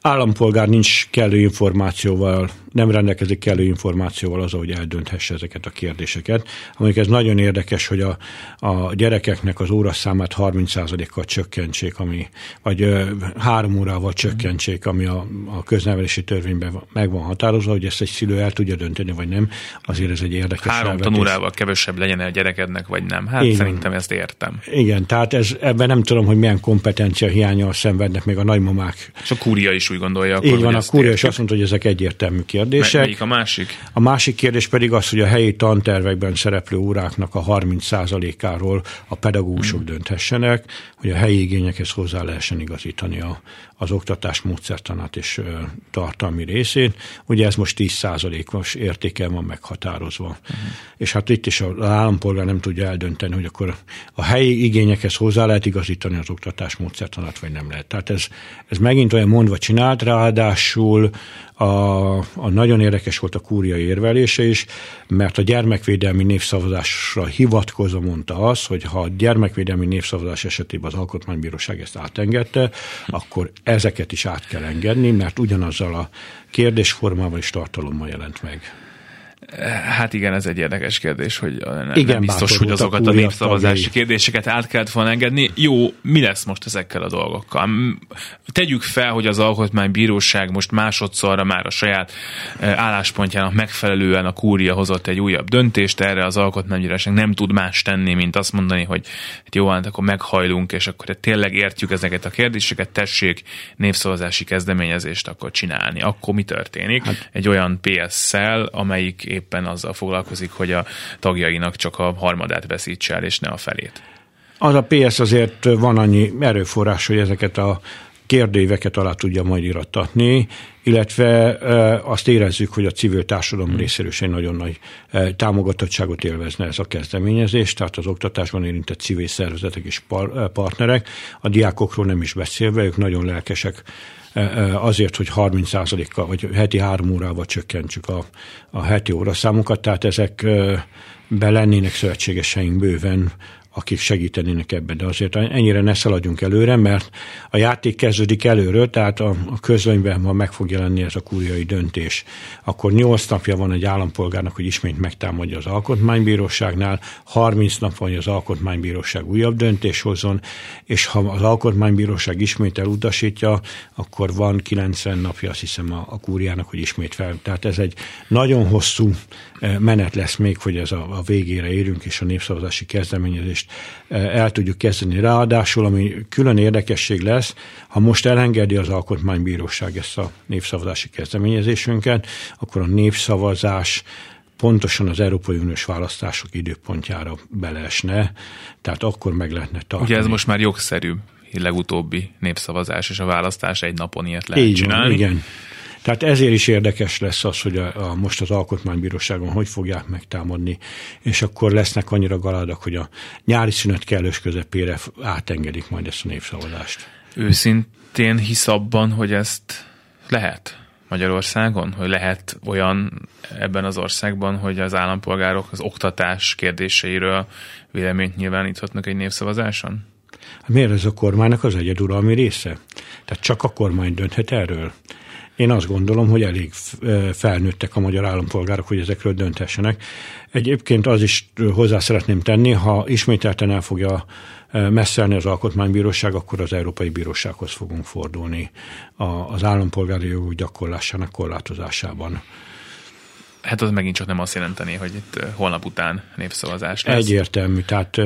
állampolgár nincs kellő információval nem rendelkezik kellő információval az, hogy eldönthesse ezeket a kérdéseket. Mondjuk ez nagyon érdekes, hogy a, a gyerekeknek az óraszámát 30%-kal csökkentsék, ami, vagy ö, három órával csökkentsék, ami a, a köznevelési törvényben meg van határozva, hogy ezt egy szülő el tudja dönteni, vagy nem. Azért ez egy érdekes Három elvetés. tanórával kevesebb legyen a gyerekednek, vagy nem. Hát Igen. szerintem ezt értem. Igen, tehát ez, ebben nem tudom, hogy milyen kompetencia hiányal szenvednek még a nagymamák. És a kúria is úgy gondolja. Akkor, Így van, a kúria is azt mondta, hogy ezek egyértelmű kérdések. Melyik a másik? A másik kérdés pedig az, hogy a helyi tantervekben szereplő óráknak a 30%-áról a pedagógusok hmm. dönthessenek, hogy a helyi igényekhez hozzá lehessen igazítani a, az oktatás módszertanát és tartalmi részét. Ugye ez most 10%-os értéken van meghatározva. Uh-huh. És hát itt is az állampolgár nem tudja eldönteni, hogy akkor a helyi igényekhez hozzá lehet igazítani az oktatás módszertanát, vagy nem lehet. Tehát ez, ez megint olyan mondva csinált, ráadásul a, a nagyon érdekes volt a kúria érvelése is, mert a gyermekvédelmi névszavazásra hivatkozva mondta azt, hogy ha a gyermekvédelmi névszavazás esetében az Alkotmánybíróság ezt átengedte, akkor ezeket is át kell engedni, mert ugyanazzal a kérdésformával és tartalommal jelent meg. Hát igen, ez egy érdekes kérdés, hogy nem, igen, nem biztos, hogy azokat a népszavazási tagjai. kérdéseket át kellett volna engedni. Jó, mi lesz most ezekkel a dolgokkal? Tegyük fel, hogy az alkotmánybíróság most másodszorra már a saját álláspontjának megfelelően a kúria hozott egy újabb döntést, erre az alkotmánybíróság nem tud más tenni, mint azt mondani, hogy hát jó, hát akkor meghajlunk, és akkor tényleg értjük ezeket a kérdéseket, tessék népszavazási kezdeményezést akkor csinálni. Akkor mi történik? Hát. Egy olyan PS-szel, amelyik éppen azzal foglalkozik, hogy a tagjainak csak a harmadát veszítse el, és ne a felét. Az a PS azért van annyi erőforrás, hogy ezeket a kérdéveket alá tudja majd irattatni, illetve azt érezzük, hogy a civil társadalom részéről is egy nagyon nagy támogatottságot élvezne ez a kezdeményezés, tehát az oktatásban érintett civil szervezetek és partnerek, a diákokról nem is beszélve, ők nagyon lelkesek azért, hogy 30%-kal vagy heti három órával csökkentsük a, a heti óraszámokat, tehát ezek be lennének szövetségeseink bőven akik segítenének ebben. De azért ennyire ne szaladjunk előre, mert a játék kezdődik előről, tehát a, a közönyben, ha meg fog jelenni ez a kúriai döntés, akkor 8 napja van egy állampolgárnak, hogy ismét megtámadja az alkotmánybíróságnál, 30 nap van, hogy az alkotmánybíróság újabb döntés hozzon, és ha az alkotmánybíróság ismét elutasítja, akkor van 90 napja, azt hiszem, a, a kúriának, hogy ismét fel. Tehát ez egy nagyon hosszú menet lesz még, hogy ez a, a végére érünk, és a népszavazási kezdeményezés fejlesztést eh, el tudjuk kezdeni. Ráadásul, ami külön érdekesség lesz, ha most elengedi az Alkotmánybíróság ezt a népszavazási kezdeményezésünket, akkor a népszavazás pontosan az Európai Uniós választások időpontjára beleesne, tehát akkor meg lehetne tartani. Ugye ez most már jogszerű, legutóbbi népszavazás és a választás egy napon ilyet lehet Így csinálni. Van, igen. Tehát ezért is érdekes lesz az, hogy a, a, most az Alkotmánybíróságon hogy fogják megtámadni, és akkor lesznek annyira galádak, hogy a nyári szünet kellős közepére átengedik majd ezt a népszavazást. Őszintén hisz abban, hogy ezt lehet Magyarországon, hogy lehet olyan ebben az országban, hogy az állampolgárok az oktatás kérdéseiről véleményt nyilváníthatnak egy népszavazáson? Miért ez a kormánynak az egyeduralmi része? Tehát csak a kormány dönthet erről. Én azt gondolom, hogy elég felnőttek a magyar állampolgárok, hogy ezekről döntessenek. Egyébként az is hozzá szeretném tenni, ha ismételten el fogja messzelni az alkotmánybíróság, akkor az Európai Bírósághoz fogunk fordulni az állampolgári jogok gyakorlásának korlátozásában. Hát az megint csak nem azt jelenteni, hogy itt holnap után népszavazás lesz. Egyértelmű, tehát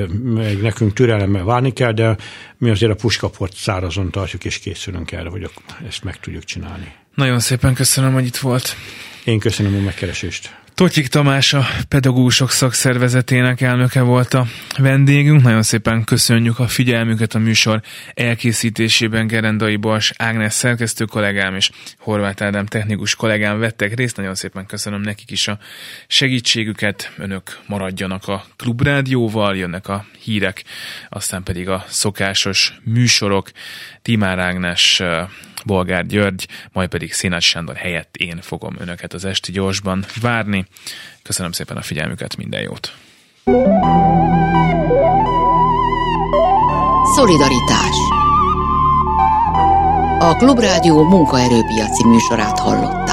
nekünk türelemmel várni kell, de mi azért a puskaport szárazon tartjuk, és készülünk erre, hogy ezt meg tudjuk csinálni. Nagyon szépen köszönöm, hogy itt volt. Én köszönöm a megkeresést. Totyik Tamás a pedagógusok szakszervezetének elnöke volt a vendégünk. Nagyon szépen köszönjük a figyelmüket a műsor elkészítésében. Gerendai Bals Ágnes szerkesztő kollégám és Horváth Ádám technikus kollégám vettek részt. Nagyon szépen köszönöm nekik is a segítségüket. Önök maradjanak a Klubrádióval, jönnek a hírek, aztán pedig a szokásos műsorok. Timár Ágnes Bolgár György, majd pedig Színes Sándor helyett én fogom önöket az esti gyorsban várni. Köszönöm szépen a figyelmüket, minden jót! Szolidaritás A Klubrádió munkaerőpiaci műsorát hallott.